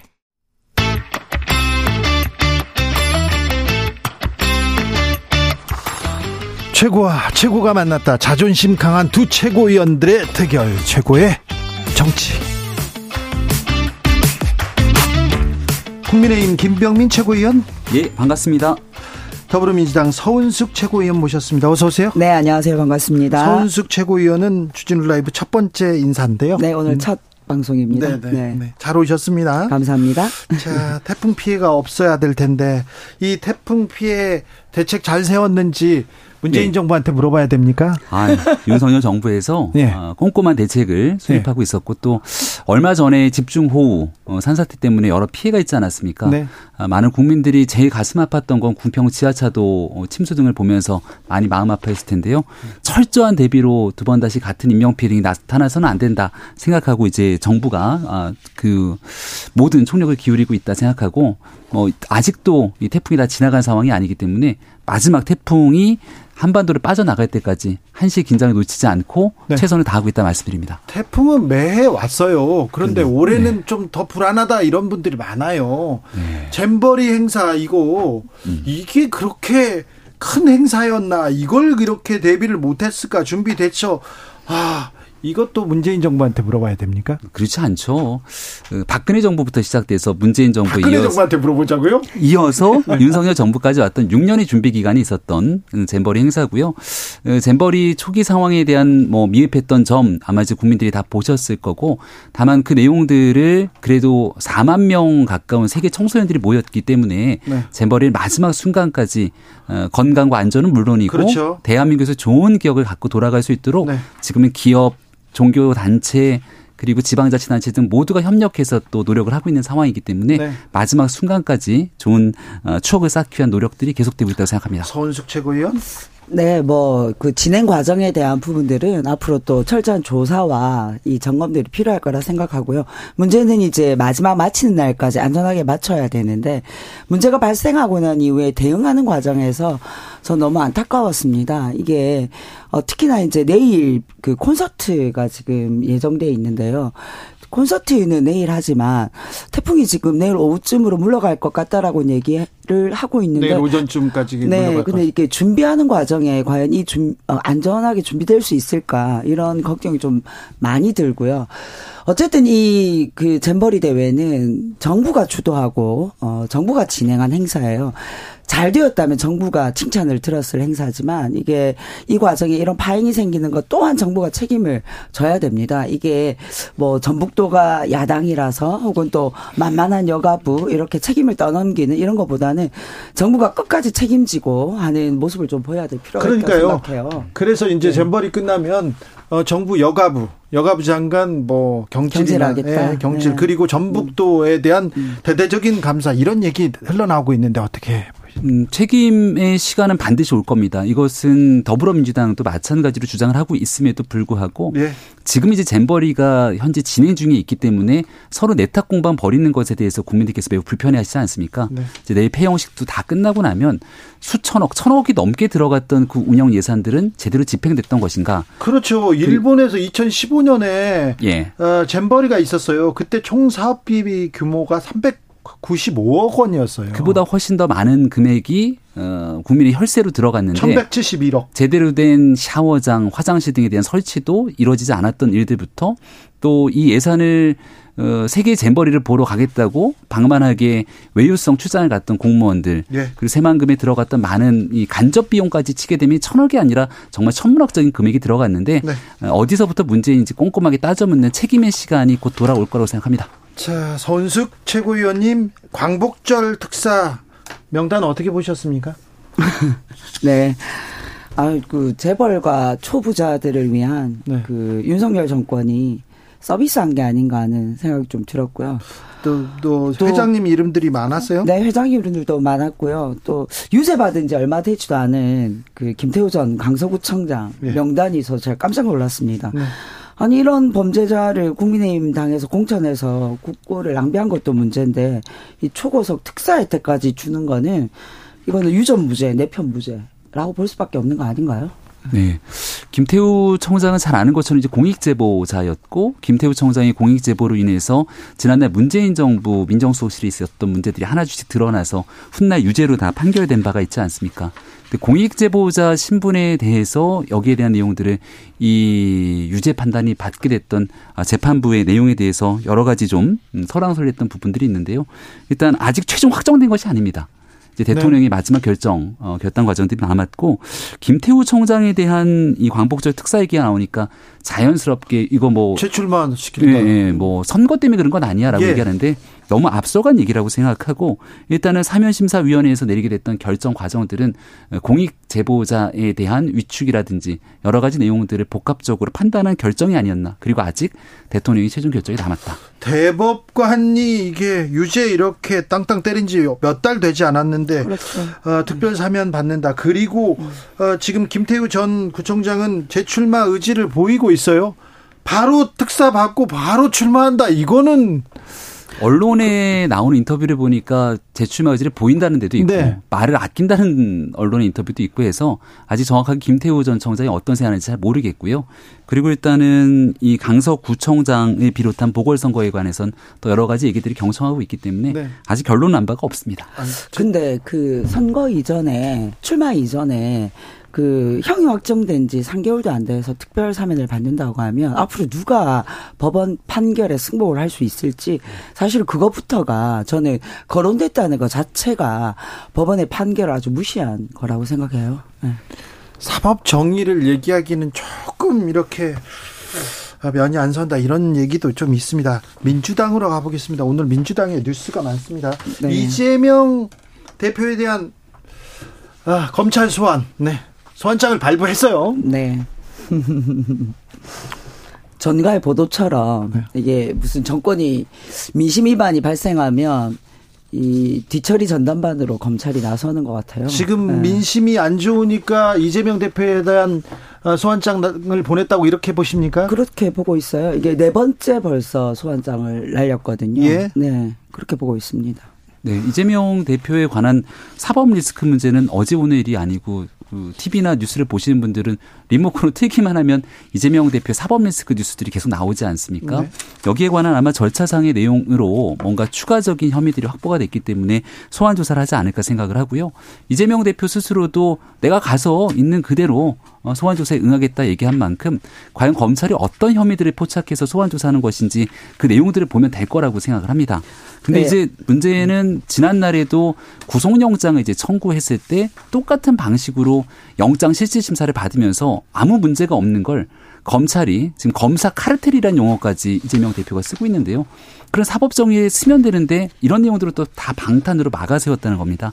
최고와 최고가 만났다. 자존심 강한 두 최고위원들의 대결. 최고의 정치. 국민의힘 김병민 최고위원. 예, 반갑습니다. 더불어민주당 서은숙 최고위원 모셨습니다. 어서 오세요. 네, 안녕하세요. 반갑습니다. 서은숙 최고위원은 주진우 라이브 첫 번째 인사인데요. 네, 오늘 음. 첫 방송입니다. 네네. 네. 네. 네. 잘 오셨습니다. 감사합니다. 자, 태풍 피해가 없어야 될 텐데 이 태풍 피해 대책 잘 세웠는지 문재인 네. 정부한테 물어봐야 됩니까? 아, 윤석열 정부에서 (laughs) 네. 어, 꼼꼼한 대책을 수립하고 네. 있었고 또 얼마 전에 집중호우 어, 산사태 때문에 여러 피해가 있지 않았습니까? 네. 아, 많은 국민들이 제일 가슴 아팠던 건 군평 지하차도 어, 침수 등을 보면서 많이 마음 아파했을 텐데요. 철저한 대비로 두 번 다시 같은 인명 피해가 나타나서는 안 된다 생각하고 이제 정부가 아, 그 모든 총력을 기울이고 있다 생각하고 뭐 아직도 이 태풍이 다 지나간 상황이 아니기 때문에 마지막 태풍이 한반도를 빠져나갈 때까지 한시 긴장을 놓치지 않고 네. 최선을 다하고 있다 말씀드립니다. 태풍은 매해 왔어요. 그런데 네. 올해는 네. 좀더 불안하다 이런 분들이 많아요. 네. 잼버리 행사 이거 음. 이게 그렇게 큰 행사였나 이걸 이렇게 대비를 못했을까 준비 대처 아 이것도 문재인 정부한테 물어봐야 됩니까? 그렇지 않죠. 그 박근혜 정부부터 시작돼서 문재인 정부 박근혜 이어서 정부한테 물어보자고요? 이어서 (laughs) 네. 윤석열 정부까지 왔던 6년의 준비 기간이 있었던 잼버리 행사고요. 그 잼버리 초기 상황에 대한 뭐 미흡했던 점 아마 이제 국민들이 다 보셨을 거고 다만 그 내용들을 그래도 4만 명 가까운 세계 청소년들이 모였기 때문에 네. 잼버리를 마지막 순간까지 어, 건강과 안전은 물론이고 그렇죠. 대한민국에서 좋은 기억을 갖고 돌아갈 수 있도록 네. 지금은 기업 종교 단체 그리고 지방자치단체 등 모두가 협력해서 또 노력을 하고 있는 상황이기 때문에 네. 마지막 순간까지 좋은 어, 추억을 쌓기 위한 노력들이 계속되고 있다고 생각합니다. 서은숙 최고위원. 네, 뭐, 그 진행 과정에 대한 부분들은 앞으로 또 철저한 조사와 이 점검들이 필요할 거라 생각하고요. 문제는 이제 마지막 마치는 날까지 안전하게 맞춰야 되는데 문제가 발생하고 난 이후에 대응하는 과정에서 저 너무 안타까웠습니다. 이게 어, 특히나 이제 내일 그 콘서트가 지금 예정돼 있는데요. 콘서트는 내일 하지만 태풍이 지금 내일 오후쯤으로 물러갈 것 같다라고 얘기를 하고 있는데 내일 오전쯤까지 네, 근데 이렇게 준비하는 과정에 과연 이 준, 어, 안전하게 준비될 수 있을까 이런 걱정이 좀 많이 들고요. 어쨌든 이 그 잼버리 대회는 정부가 주도하고 어 정부가 진행한 행사예요. 잘 되었다면 정부가 칭찬을 들었을 행사지만 이게 이 과정에 이런 파행이 생기는 것 또한 정부가 책임을 져야 됩니다. 이게 뭐 전북도가 야당이라서 혹은 또 만만한 여가부 이렇게 책임을 떠넘기는 이런 것보다는 정부가 끝까지 책임지고 하는 모습을 좀 보여야 될 필요가. 있다고 생각해요. 그래서 이제 네. 잼버리 끝나면 어, 정부 여가부 여가부 장관 뭐 경질이나 예, 경질 네. 그리고 전북도에 대한 음. 대대적인 감사 이런 얘기 흘러나오고 있는데 어떻게 음, 책임의 시간은 반드시 올 겁니다. 이것은 더불어민주당도 마찬가지로 주장을 하고 있음에도 불구하고 네. 지금 이제 잼버리가 현재 진행 중에 있기 때문에 서로 내탁 공방 벌이는 것에 대해서 국민들께서 매우 불편해하시지 않습니까? 네. 이제 내일 폐영식도 다 끝나고 나면 수천억, 천억이 넘게 들어갔던 그 운영 예산들은 제대로 집행됐던 것인가? 그렇죠. 그 일본에서 2015년에 예. 어, 잼버리가 있었어요. 그때 총 사업비 규모가 300 95억 원이었어요. 그보다 훨씬 더 많은 금액이 어, 국민의 혈세로 들어갔는데 1171억. 제대로 된 샤워장, 화장실 등에 대한 설치도 이루어지지 않았던 일들부터 또 이 예산을 어, 세계 잼버리를 보러 가겠다고 방만하게 외유성 출장을 갔던 공무원들 예. 그리고 새만금에 들어갔던 많은 이 간접 비용까지 치게 되면 천억이 아니라 정말 천문학적인 금액이 들어갔는데 네. 어, 어디서부터 문제인지 꼼꼼하게 따져 묻는 책임의 시간이 곧 돌아올 거라고 생각합니다. 자, 선숙 최고위원님 광복절 특사 명단 어떻게 보셨습니까? (laughs) 네. 아, 그 재벌과 초부자들을 위한 네. 그 윤석열 정권이 서비스한 게 아닌가 하는 생각이 좀 들었고요. 또, 또, 또 회장님 이름들이 많았어요? 네, 회장님 이름들도 많았고요. 또 유세 받은 지 얼마 되지도 않은 그 김태호 전 강서구청장 네. 명단이 있어서 제가 깜짝 놀랐습니다. 네. 아니 이런 범죄자를 국민의힘 당에서 공천해서 국고를 낭비한 것도 문제인데 이 초고속 특사 혜택까지 주는 거는 이거는 유전 무죄, 내편 무죄라고 볼 수밖에 없는 거 아닌가요? 네. 김태우 청장은 잘 아는 것처럼 이제 공익제보자였고 김태우 청장이 공익제보로 인해서 지난날 문재인 정부 민정수석실에 있었던 문제들이 하나둘씩 드러나서 훗날 유죄로 다 판결된 바가 있지 않습니까? 공익 제보자 신분에 대해서 여기에 대한 내용들을 이 유죄 판단이 받게 됐던 아, 재판부의 내용에 대해서 여러 가지 좀 음, 설랑설랬던 부분들이 있는데요. 일단 아직 최종 확정된 것이 아닙니다. 이제 대통령이 네. 마지막 결정 어, 결단 과정들이 남았고 김태우 청장에 대한 이 광복절 특사 얘기가 나오니까 자연스럽게 이거 뭐 재출만 시킨다. 예, 예, 뭐 선거 때문에 그런 건 아니야라고 예. 얘기하는데 너무 앞서간 얘기라고 생각하고 일단은 사면심사위원회에서 내리게 됐던 결정 과정들은 공익 제보자에 대한 위축이라든지 여러 가지 내용들을 복합적으로 판단한 결정이 아니었나. 그리고 아직 대통령이 최종 결정이 남았다. 대법관이 이게 유죄 이렇게 땅땅 때린 지 몇 달 되지 않았는데 그렇죠. 어, 특별 사면 받는다. 그리고 어, 지금 김태우 전 구청장은 재출마 의지를 보이고 있어요. 바로 특사 받고 바로 출마한다. 이거는 언론에 나오는 인터뷰를 보니까 재출마 의지를 보인다는 데도 있고 네. 말을 아낀다는 언론의 인터뷰도 있고 해서 아직 정확하게 김태우 전 청장이 어떤 생각하는지 잘 모르겠고요. 그리고 일단은 이 강서구청장을 비롯한 보궐선거에 관해선 또 여러 가지 얘기들이 경청하고 있기 때문에 네. 아직 결론 난 바가 없습니다. 근데 그 선거 이전에 출마 이전에 그 형이 확정된 지 3개월도 안 돼서 특별 사면을 받는다고 하면 앞으로 누가 법원 판결에 승복을 할 수 있을지 사실 그것부터가 저는 거론됐다는 것 자체가 법원의 판결을 아주 무시한 거라고 생각해요. 네. 사법 정의를 얘기하기는 조금 이렇게 면이 안 선다 이런 얘기도 좀 있습니다. 민주당으로 가보겠습니다. 오늘 민주당의 뉴스가 많습니다. 네. 이재명 대표에 대한 아, 검찰 소환, 네 소환장을 발부했어요. 네. (laughs) 전가의 보도처럼 네. 이게 무슨 정권이 민심 위반이 발생하면 이 뒤처리 전담반으로 검찰이 나서는 것 같아요. 지금 네. 민심이 안 좋으니까 이재명 대표에 대한 어, 소환장을 보냈다고 이렇게 보십니까? 그렇게 보고 있어요. 이게 네 번째 벌써 소환장을 날렸거든요. 예. 네, 그렇게 보고 있습니다. 네, 이재명 대표에 관한 사법 리스크 문제는 어제 오늘이 아니고 그 TV나 뉴스를 보시는 분들은 리모컨으로 틀기만 하면 이재명 대표 사법 리스크 뉴스들이 계속 나오지 않습니까? 네. 여기에 관한 아마 절차상의 내용으로 뭔가 추가적인 혐의들이 확보가 됐기 때문에 소환 조사를 하지 않을까 생각을 하고요. 이재명 대표 스스로도 내가 가서 있는 그대로 어, 소환 조사에 응하겠다 얘기한 만큼 과연 검찰이 어떤 혐의들을 포착해서 소환 조사하는 것인지 그 내용들을 보면 될 거라고 생각을 합니다. 근데 네. 이제 문제는 지난 날에도 구속영장을 이제 청구했을 때 똑같은 방식으로 영장 실질 심사를 받으면서 아무 문제가 없는 걸 검찰이 지금 검사 카르텔이라는 용어까지 이재명 대표가 쓰고 있는데요. 그런 사법 정의에 스면되는데 이런 내용들을 또 다 방탄으로 막아세웠다는 겁니다.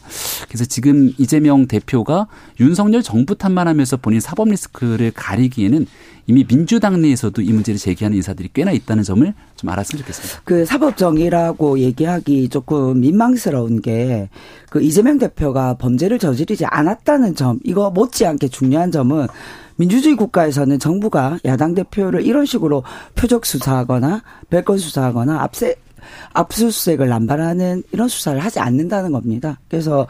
그래서 지금 이재명 대표가 윤석열 정부 탓만 하면서 본인 사법 리스크를 가리기에는 이미 민주당 내에서도 이 문제를 제기하는 인사들이 꽤나 있다는 점을 좀 알았으면 좋겠습니다. 그 사법 정의라고 얘기하기 조금 민망스러운 게 그 이재명 대표가 범죄를 저지르지 않았다는 점 이거 못지않게 중요한 점은 민주주의 국가에서는 정부가 야당 대표를 이런 식으로 표적 수사하거나 별건 수사하거나 압세 압수수색을 남발하는 이런 수사를 하지 않는다는 겁니다. 그래서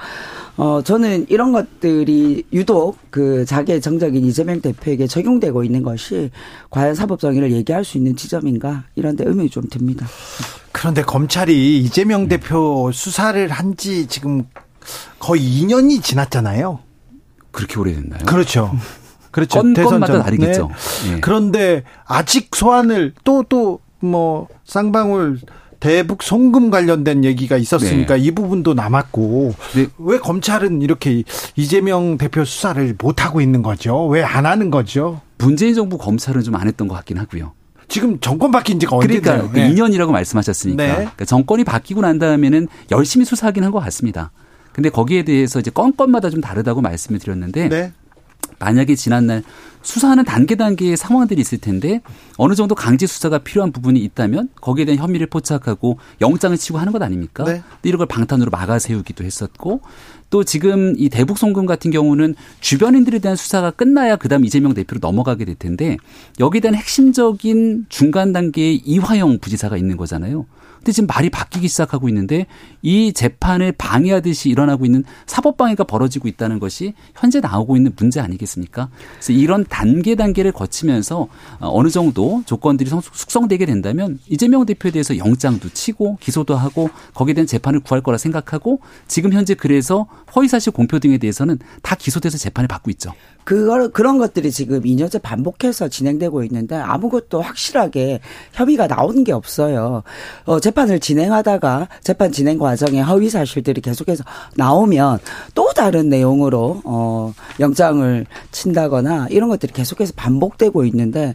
어 저는 이런 것들이 유독 그 자기의 정적인 이재명 대표에게 적용되고 있는 것이 과연 사법 정의를 얘기할 수 있는 지점인가 이런 데 의문이 좀 듭니다. 그런데 검찰이 이재명 대표 수사를 한 지 지금 거의 2년이 지났잖아요. 그렇게 오래됐나요? 그렇죠. (laughs) 그렇죠. 건, 건마다 다르겠죠. 네. 그런데 아직 소환을 또 또 뭐 쌍방울 대북 송금 관련된 얘기가 있었으니까 네. 이 부분도 남았고 네. 왜 검찰은 이렇게 이재명 대표 수사를 못 하고 있는 거죠? 왜 안 하는 거죠? 문재인 정부 검찰은 좀 안 했던 것 같긴 하고요. 지금 정권 바뀐 지가 그러니까 언제예요? 네. 2년이라고 말씀하셨으니까 네. 그러니까 정권이 바뀌고 난 다음에는 열심히 수사하긴 한 것 같습니다. 근데 거기에 대해서 이제 건건마다 좀 다르다고 말씀을 드렸는데 네. 만약에 지난날 수사하는 단계 단계의 상황들이 있을 텐데 어느 정도 강제 수사가 필요한 부분이 있다면 거기에 대한 혐의를 포착하고 영장을 치고 하는 것 아닙니까? 네. 이런 걸 방탄으로 막아 세우기도 했었고 또 지금 이 대북 송금 같은 경우는 주변인들에 대한 수사가 끝나야 그다음 이재명 대표로 넘어가게 될 텐데 여기에 대한 핵심적인 중간 단계의 이화영 부지사가 있는 거잖아요. 근데 지금 말이 바뀌기 시작하고 있는데 이 재판을 방해하듯이 일어나고 있는 사법 방해가 벌어지고 있다는 것이 현재 나오고 있는 문제 아니겠습니까? 그래서 이런 단계 단계를 거치면서 어느 정도 조건들이 숙성되게 된다면 이재명 대표에 대해서 영장도 치고 기소도 하고 거기에 대한 재판을 구할 거라 생각하고 지금 현재 그래서 허위사실 공표 등에 대해서는 다 기소돼서 재판을 받고 있죠. 그걸 그런 것들이 지금 2년째 반복해서 진행되고 있는데 아무것도 확실하게 협의가 나오는 게 없어요. 어, 재판을 진행하다가 재판 진행 과정에 허위 사실들이 계속해서 나오면 또 다른 내용으로 어, 영장을 친다거나 이런 것들이 계속해서 반복되고 있는데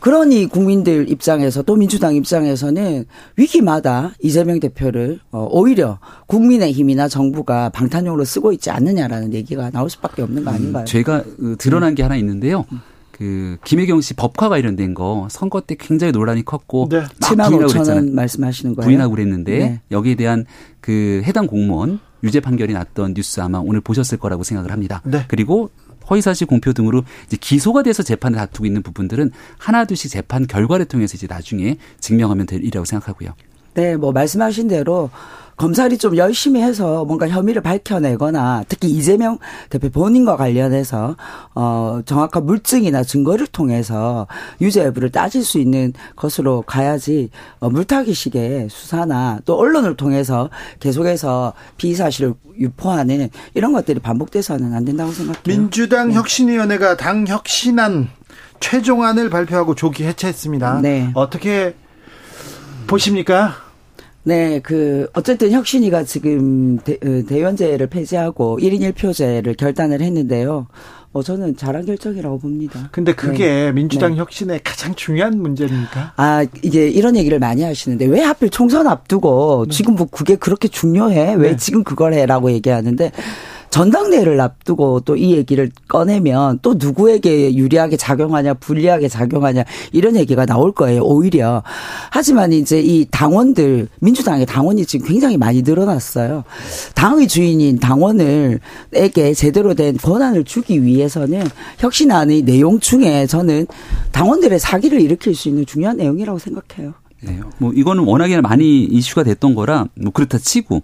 그러니 국민들 입장에서 또 민주당 입장에서는 위기마다 이재명 대표를 어, 오히려 국민의힘이나 정부가 방탄용으로 쓰고 있지 않느냐라는 얘기가 나올 수밖에 없는 거 아닌가요? 음, 제가 그 드러난 게 하나 있는데요. 그 김혜경 씨 법과 관련된 거 선거 때 굉장히 논란이 컸고 네. 7만 5천 원 말씀하시는 거예요. 부인하고 그랬는데 네. 여기에 대한 그 해당 공무원 유죄 판결이 났던 뉴스 아마 오늘 보셨을 거라고 생각을 합니다. 네. 그리고 허위사실 공표 등으로 이제 기소가 돼서 재판을 다투고 있는 부분들은 하나둘씩 재판 결과를 통해서 이제 나중에 증명하면 될 일이라고 생각하고요. 네, 뭐 말씀하신 대로 검찰이 좀 열심히 해서 뭔가 혐의를 밝혀내거나 특히 이재명 대표 본인과 관련해서 어 정확한 물증이나 증거를 통해서 유죄 여부를 따질 수 있는 것으로 가야지 어 물타기식의 수사나 또 언론을 통해서 계속해서 비사실을 유포하는 이런 것들이 반복돼서는 안 된다고 생각해요. 민주당 네. 혁신위원회가 당 혁신안 최종안을 발표하고 조기 해체했습니다. 네. 어떻게 보십니까? 네, 그 어쨌든 혁신이가 지금 대, 어, 대연제를 폐지하고 1인 1표제를 결단을 했는데요. 어, 저는 잘한 결정이라고 봅니다. 근데 그게 네. 민주당 네. 혁신의 가장 중요한 문제입니까? 아, 이게 이런 얘기를 많이 하시는데 왜 하필 총선 앞두고 네. 지금 뭐 그게 그렇게 중요해? 왜 네. 지금 그걸 해 라고 얘기하는데 전당대회를 앞두고 또 이 얘기를 꺼내면 또 누구에게 유리하게 작용하냐, 불리하게 작용하냐 이런 얘기가 나올 거예요. 오히려. 하지만 이제 이 당원들 민주당의 당원이 지금 굉장히 많이 늘어났어요. 당의 주인인 당원을에게 제대로 된 권한을 주기 위해서는 혁신안의 내용 중에 저는 당원들의 사기를 일으킬 수 있는 중요한 내용이라고 생각해요. 네. 뭐 이거는 워낙에 많이 이슈가 됐던 거라 뭐 그렇다 치고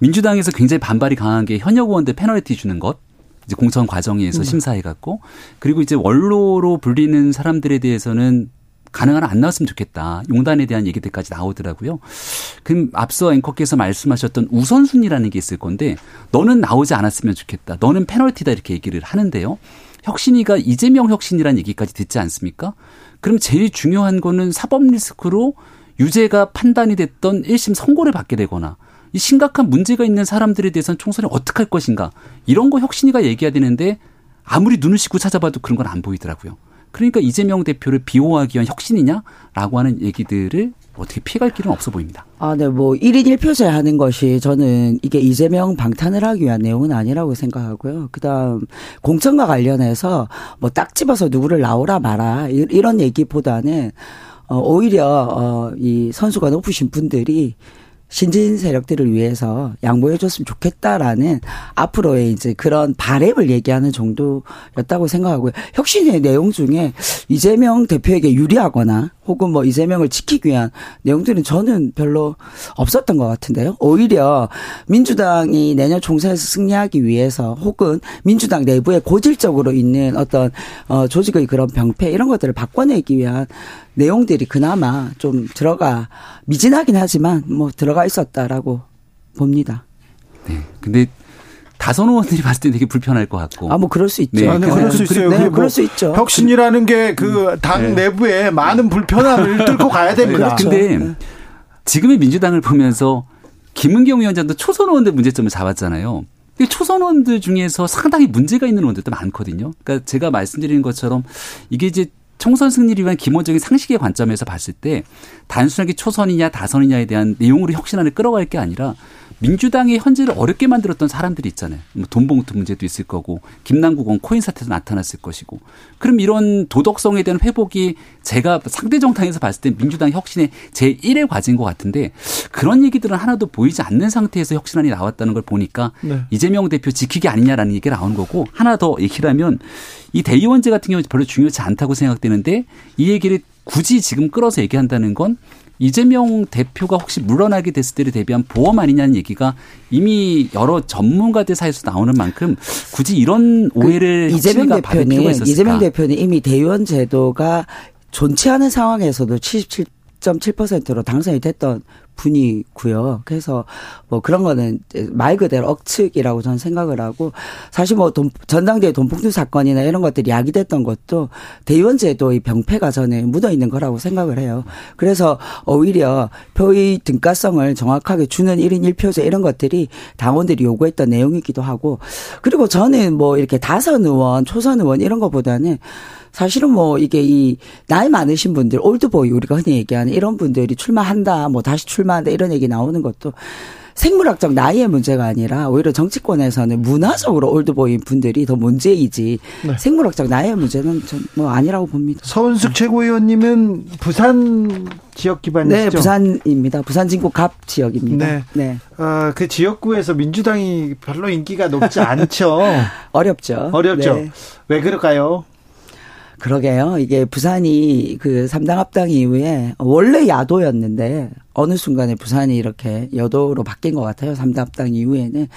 민주당에서 굉장히 반발이 강한 게 현역 의원들 페널티 주는 것. 이제 공천 과정에서 음. 심사해 갖고 그리고 이제 원로로 불리는 사람들에 대해서는 가능한 안 나왔으면 좋겠다. 용단에 대한 얘기들까지 나오더라고요. 그럼 앞서 앵커께서 말씀하셨던 우선순위라는 게 있을 건데 너는 나오지 않았으면 좋겠다. 너는 페널티다 이렇게 얘기를 하는데요. 혁신이가 이재명 혁신이라는 얘기까지 듣지 않습니까? 그럼 제일 중요한 거는 사법 리스크로 유죄가 판단이 됐던 1심 선고를 받게 되거나 이 심각한 문제가 있는 사람들에 대해서는 총선에 어떻게 할 것인가 이런 거 혁신이가 얘기해야 되는데 아무리 눈을 씻고 찾아봐도 그런 건 안 보이더라고요. 그러니까 이재명 대표를 비호하기 위한 혁신이냐라고 하는 얘기들을 어떻게 피해갈 길은 없어 보입니다. 아, 네, 뭐 1인 1표제 하는 것이 저는 이게 이재명 방탄을 하기 위한 내용은 아니라고 생각하고요. 그다음 공천과 관련해서 뭐 딱 집어서 누구를 나오라 마라 이런 얘기보다는 어 오히려 어 이 선수가 높으신 분들이 신진 세력들을 위해서 양보해 줬으면 좋겠다라는 앞으로의 이제 그런 바램을 얘기하는 정도였다고 생각하고요. 혁신의 내용 중에 이재명 대표에게 유리하거나 혹은 뭐 이재명을 지키기 위한 내용들은 저는 별로 없었던 것 같은데요. 오히려 민주당이 내년 총선에서 승리하기 위해서 혹은 민주당 내부에 고질적으로 있는 어떤 어 조직의 그런 병폐 이런 것들을 바꿔내기 위한 내용들이 그나마 좀 들어가 미진하긴 하지만 뭐 들어가 있었다라고 봅니다. 네. 근데 다선 의원들이 봤을 때 되게 불편할 것 같고. 아, 뭐 그럴 수 있죠. 네, 아, 네, 그럴 수 있어요. 네, 그럴 수 있죠. 혁신이라는 게 그당 음. 네. 내부에 많은 불편함을 뚫고 가야 됩니다. 그렇죠. 근데 네. 지금의 민주당을 보면서 김은경 위원장도 초선 의원들 문제점을 잡았잖아요. 초선 의원들 중에서 상당히 문제가 있는 의원들도 많거든요. 그러니까 제가 말씀드리는 것처럼 이게 이제 총선 승리를 위한 기본적인 상식의 관점에서 봤을 때 단순하게 초선이냐 다선이냐에 대한 내용으로 혁신안을 끌어갈 게 아니라 민주당의 현재를 어렵게 만들었던 사람들이 있잖아요. 뭐 돈봉투 문제도 있을 거고 김남국은 코인 사태도 나타났을 것이고 그럼 이런 도덕성에 대한 회복이 제가 상대 정당에서 봤을 때 민주당 혁신의 제1의 과제인 것 같은데 그런 얘기들은 하나도 보이지 않는 상태에서 혁신안이 나왔다는 걸 보니까 네. 이재명 대표 지키기 아니냐라는 얘기가 나온 거고 하나 더 얘기를 하면 이 대의원제 같은 경우 별로 중요하지 않다고 생각되는데 이 얘기를 굳이 지금 끌어서 얘기한다는 건 이재명 대표가 혹시 물러나게 됐을 때를 대비한 보험 아니냐는 얘기가 이미 여러 전문가들 사이에서 나오는 만큼 굳이 이런 그 오해를 그 이재명 대표는 이재명 대표는 이미 대의원 제도가 존치 않은 상황에서도 77 7.7%로 당선이 됐던 분이고요. 그래서 뭐 그런 거는 말 그대로 억측이라고 저는 생각을 하고 사실 뭐 돈, 전당대회 돈봉투 사건이나 이런 것들이 야기됐던 것도 대의원제도의 병폐가 저는 묻어 있는 거라고 생각을 해요. 그래서 오히려 표의 등가성을 정확하게 주는 1인 1표제 이런 것들이 당원들이 요구했던 내용이기도 하고 그리고 저는 뭐 이렇게 다선 의원, 초선 의원 이런 것보다는 사실은 뭐 이게 이 나이 많으신 분들 올드보이 우리가 흔히 얘기하는 이런 분들이 출마한다 뭐 다시 출마한다 이런 얘기 나오는 것도 생물학적 나이의 문제가 아니라 오히려 정치권에서는 문화적으로 올드보인 분들이 더 문제이지 네. 생물학적 나이의 문제는 뭐 아니라고 봅니다. 서은숙 최고위원님은 부산 지역 기반이시죠? 네, 부산입니다. 부산 진구 갑 지역입니다. 네. 네. 어, 그 지역구에서 민주당이 별로 인기가 높지 않죠. (laughs) 어렵죠. 어렵죠. 네. 왜 그럴까요? 그러게요. 이게 부산이 그 3당 합당 이후에 원래 야도였는데 어느 순간에 부산이 이렇게 여도로 바뀐 것 같아요. 3당 합당 이후에는.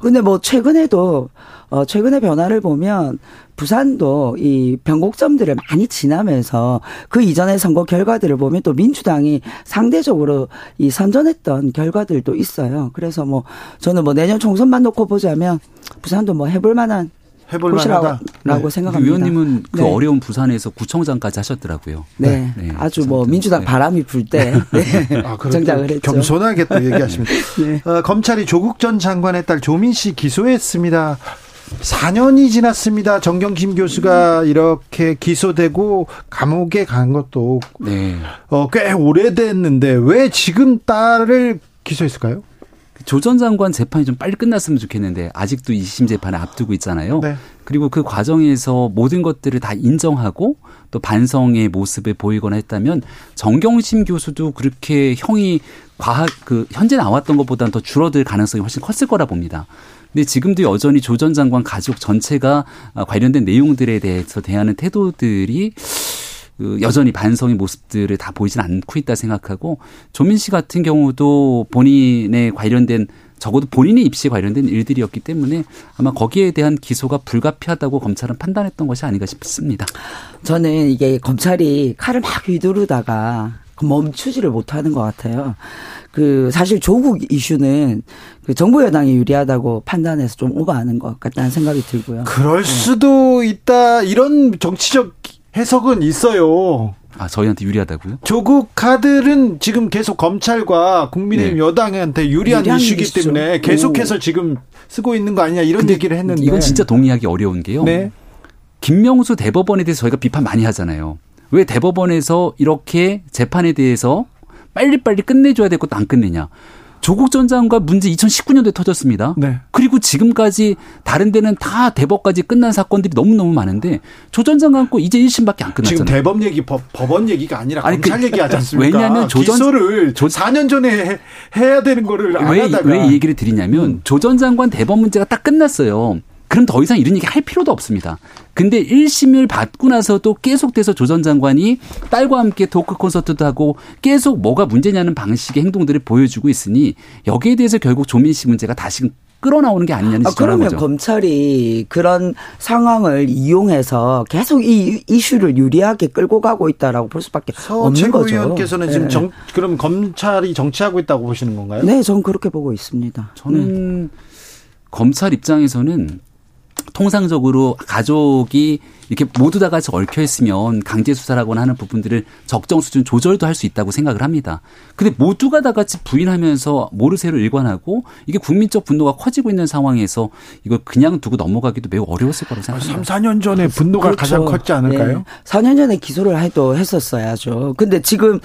근데 뭐 최근에도 어 최근의 변화를 보면 부산도 이 변곡점들을 많이 지나면서 그 이전의 선거 결과들을 보면 또 민주당이 상대적으로 이 선전했던 결과들도 있어요. 그래서 뭐 저는 뭐 내년 총선만 놓고 보자면 부산도 뭐 해볼 만한 해볼 만하다라고 네. 생각합니다. 의원님은 그 네. 어려운 부산에서 구청장까지 하셨더라고요. 네, 네. 아주 뭐 민주당 네. 바람이 불때 (laughs) 네. 아, 구청장을 했죠. 겸손하게 또 얘기하십니다. (laughs) 네. 어, 검찰이 조국 전 장관의 딸 조민 씨 기소했습니다. 4년이 지났습니다. 정경심 교수가 이렇게 기소되고 감옥에 간 것도 네. 어, 꽤 오래됐는데 왜 지금 딸을 기소했을까요? 조전 장관 재판이 좀 빨리 끝났으면 좋겠는데 아직도 2심 재판을 앞두고 있잖아요. 네. 그리고 그 과정에서 모든 것들을 다 인정하고 또 반성의 모습을 보이거나 했다면 정경심 교수도 그렇게 형이 과학 그 현재 나왔던 것보다는 더 줄어들 가능성이 훨씬 컸을 거라 봅니다. 근데 지금도 여전히 조 전 장관 가족 전체가 관련된 내용들에 대해서 대하는 태도들이 그 여전히 반성의 모습들을 다 보이진 않고 있다 생각하고 조민 씨 같은 경우도 본인의 관련된 적어도 본인의 입시에 관련된 일들이었기 때문에 아마 거기에 대한 기소가 불가피하다고 검찰은 판단했던 것이 아닌가 싶습니다. 저는 이게 검찰이 칼을 막 휘두르다가 멈추지를 못하는 것 같아요. 그 사실 조국 이슈는 그 정부 여당이 유리하다고 판단해서 좀 오버하는 것 같다는 생각이 들고요. 그럴 수도 있다 이런 정치적 해석은 있어요. 아, 저희한테 유리하다고요? 조국 카드는 지금 계속 검찰과 국민의힘 네. 여당한테 유리한, 유리한 이슈기 이슈죠. 때문에 계속해서 오. 지금 쓰고 있는 거 아니냐 이런 얘기를 했는데 이건 진짜 동의하기 어려운 게요. 네. 김명수 대법원에 대해서 저희가 비판 많이 하잖아요. 왜 대법원에서 이렇게 재판에 대해서 빨리빨리 끝내줘야 될 것도 안 끝내냐. 조국 전 장관 문제 2019년도에 터졌습니다. 네. 그리고 지금까지 다른 데는 다 대법까지 끝난 사건들이 너무너무 많은데 조 전 장관 거 이제 1심밖에 안 끝났잖아요. 지금 대법 얘기 법, 법원 얘기가 아니라 아니, 검찰 그, 얘기하지 않습니까? 왜냐하면 조전 기소를 조, 4년 전에 해, 야 되는 거를 안 왜, 하다가 왜 이 얘기를 드리냐면 음. 조전 장관 대법 문제가 딱 끝났어요. 그럼 더 이상 이런 얘기 할 필요도 없습니다. 근데 1심을 받고 나서도 계속돼서 조 전 장관이 딸과 함께 토크 콘서트도 하고 계속 뭐가 문제냐는 방식의 행동들을 보여주고 있으니 여기에 대해서 결국 조민 씨 문제가 다시 끌어나오는 게 아니냐는 아, 그러면 거죠. 검찰이 그런 상황을 이용해서 계속 이 이슈를 유리하게 끌고 가고 있다라고 볼 수밖에 없는 거죠. 의원께서는 네. 지금 정, 그럼 검찰이 정치하고 있다고 보시는 건가요? 네, 저는 그렇게 보고 있습니다. 저는 네. 검찰 입장에서는 통상적으로 가족이 이렇게 모두 다 같이 얽혀 있으면 강제 수사라거나 하는 부분들을 적정 수준 조절도 할 수 있다고 생각을 합니다. 근데 모두가 다 같이 부인하면서 모르쇠로 일관하고 이게 국민적 분노가 커지고 있는 상황에서 이걸 그냥 두고 넘어가기도 매우 어려웠을 거라고 생각합니다. 3, 4년 전에 분노가 그렇죠. 가장 컸지 않을까요? 네. 4년 전에 기소를 해도 했었어야죠. 근데 지금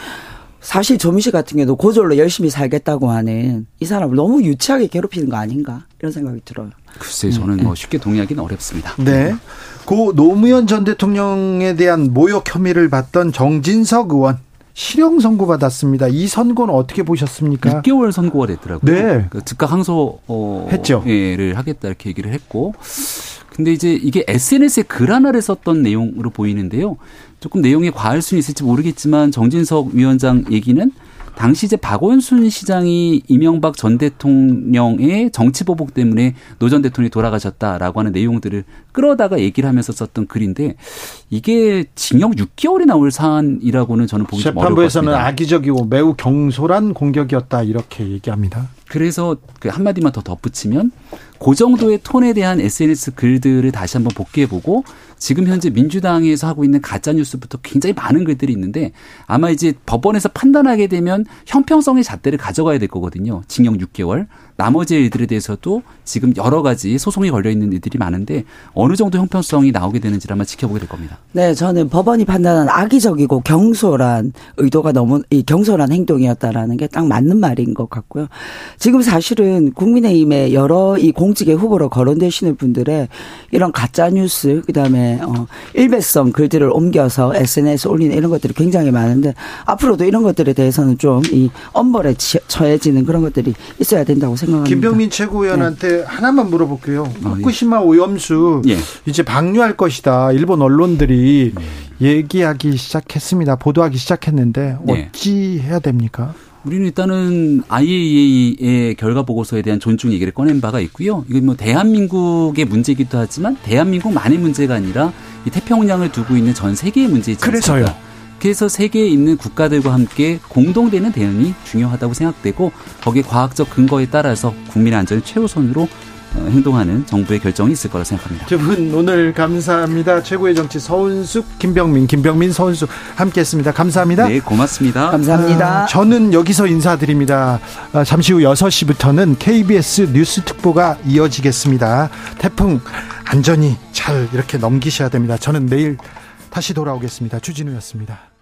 사실 씨 같은 경우도 고졸로 열심히 살겠다고 하는 이 사람을 너무 유치하게 괴롭히는 거 아닌가 이런 생각이 들어요. 글쎄 저는 뭐 쉽게 동의하기는 어렵습니다. 네. 고 노무현 전 대통령에 대한 모욕 혐의를 받던 정진석 의원 실형 선고 받았습니다. 이 선고는 어떻게 보셨습니까? 6개월 선고가 됐더라고요. 네. 그 즉각 항소 어, 했죠. 를 하겠다 이렇게 얘기를 했고 근데 이제 이게 SNS에 글 하나를 썼던 내용으로 보이는데요. 조금 내용이 과할 수는 있을지 모르겠지만 정진석 위원장 얘기는 당시 이제 박원순 시장이 이명박 전 대통령의 정치 보복 때문에 노 전 대통령이 돌아가셨다라고 하는 내용들을 끌어다가 얘기를 하면서 썼던 글인데 이게 징역 6개월이 나올 사안이라고는 저는 보기 좀 어려울 것 같습니다. 재판부에서는 악의적이고 매우 경솔한 공격이었다 이렇게 얘기합니다. 그래서 그 한마디만 더 덧붙이면 그 정도의 톤에 대한 SNS 글들을 다시 한번 복귀해보고 지금 현재 민주당에서 하고 있는 가짜 뉴스부터 굉장히 많은 글들이 있는데 아마 이제 법원에서 판단하게 되면 형평성의 잣대를 가져가야 될 거거든요. 징역 6개월. 나머지 일들에 대해서도 지금 여러 가지 소송이 걸려 있는 일들이 많은데 어느 정도 형평성이 나오게 되는지를 한번 지켜보게 될 겁니다. 네, 저는 법원이 판단한 악의적이고 경솔한 의도가 너무 이 경솔한 행동이었다라는 게 딱 맞는 말인 것 같고요. 지금 사실은 국민의힘의 여러 이 공직의 후보로 거론되시는 분들의 이런 가짜 뉴스 그다음에 때문에 어 일배성 글들을 옮겨서 SNS 올리는 이런 것들이 굉장히 많은데 앞으로도 이런 것들에 대해서는 좀 이 엄벌에 처해지는 그런 것들이 있어야 된다고 생각합니다. 김병민 최고위원한테 네. 하나만 물어볼게요. 아, 후쿠시마 오염수 예. 이제 방류할 것이다. 일본 언론들이 예. 얘기하기 시작했습니다. 보도하기 시작했는데 네. 어찌 해야 됩니까? 우리는 일단은 IAEA의 결과 보고서에 대한 존중 얘기를 꺼낸 바가 있고요. 이건 뭐 대한민국의 문제이기도 하지만 대한민국만의 문제가 아니라 이 태평양을 두고 있는 전 세계의 문제이지 그래서요. 그래서 세계에 있는 국가들과 함께 공동되는 대응이 중요하다고 생각되고 거기에 과학적 근거에 따라서 국민의 안전을 최우선으로 어, 행동하는 정부의 결정이 있을 거라 생각합니다. 두 분 오늘 감사합니다. 최고의 정치 서운숙, 김병민, 김병민, 서운숙 함께했습니다. 감사합니다. 네, 고맙습니다. 감사합니다. 아, 저는 여기서 인사드립니다. 아, 잠시 후 6시부터는 KBS 뉴스 특보가 이어지겠습니다. 태풍 안전히 잘 이렇게 넘기셔야 됩니다. 저는 내일 다시 돌아오겠습니다. 주진우였습니다.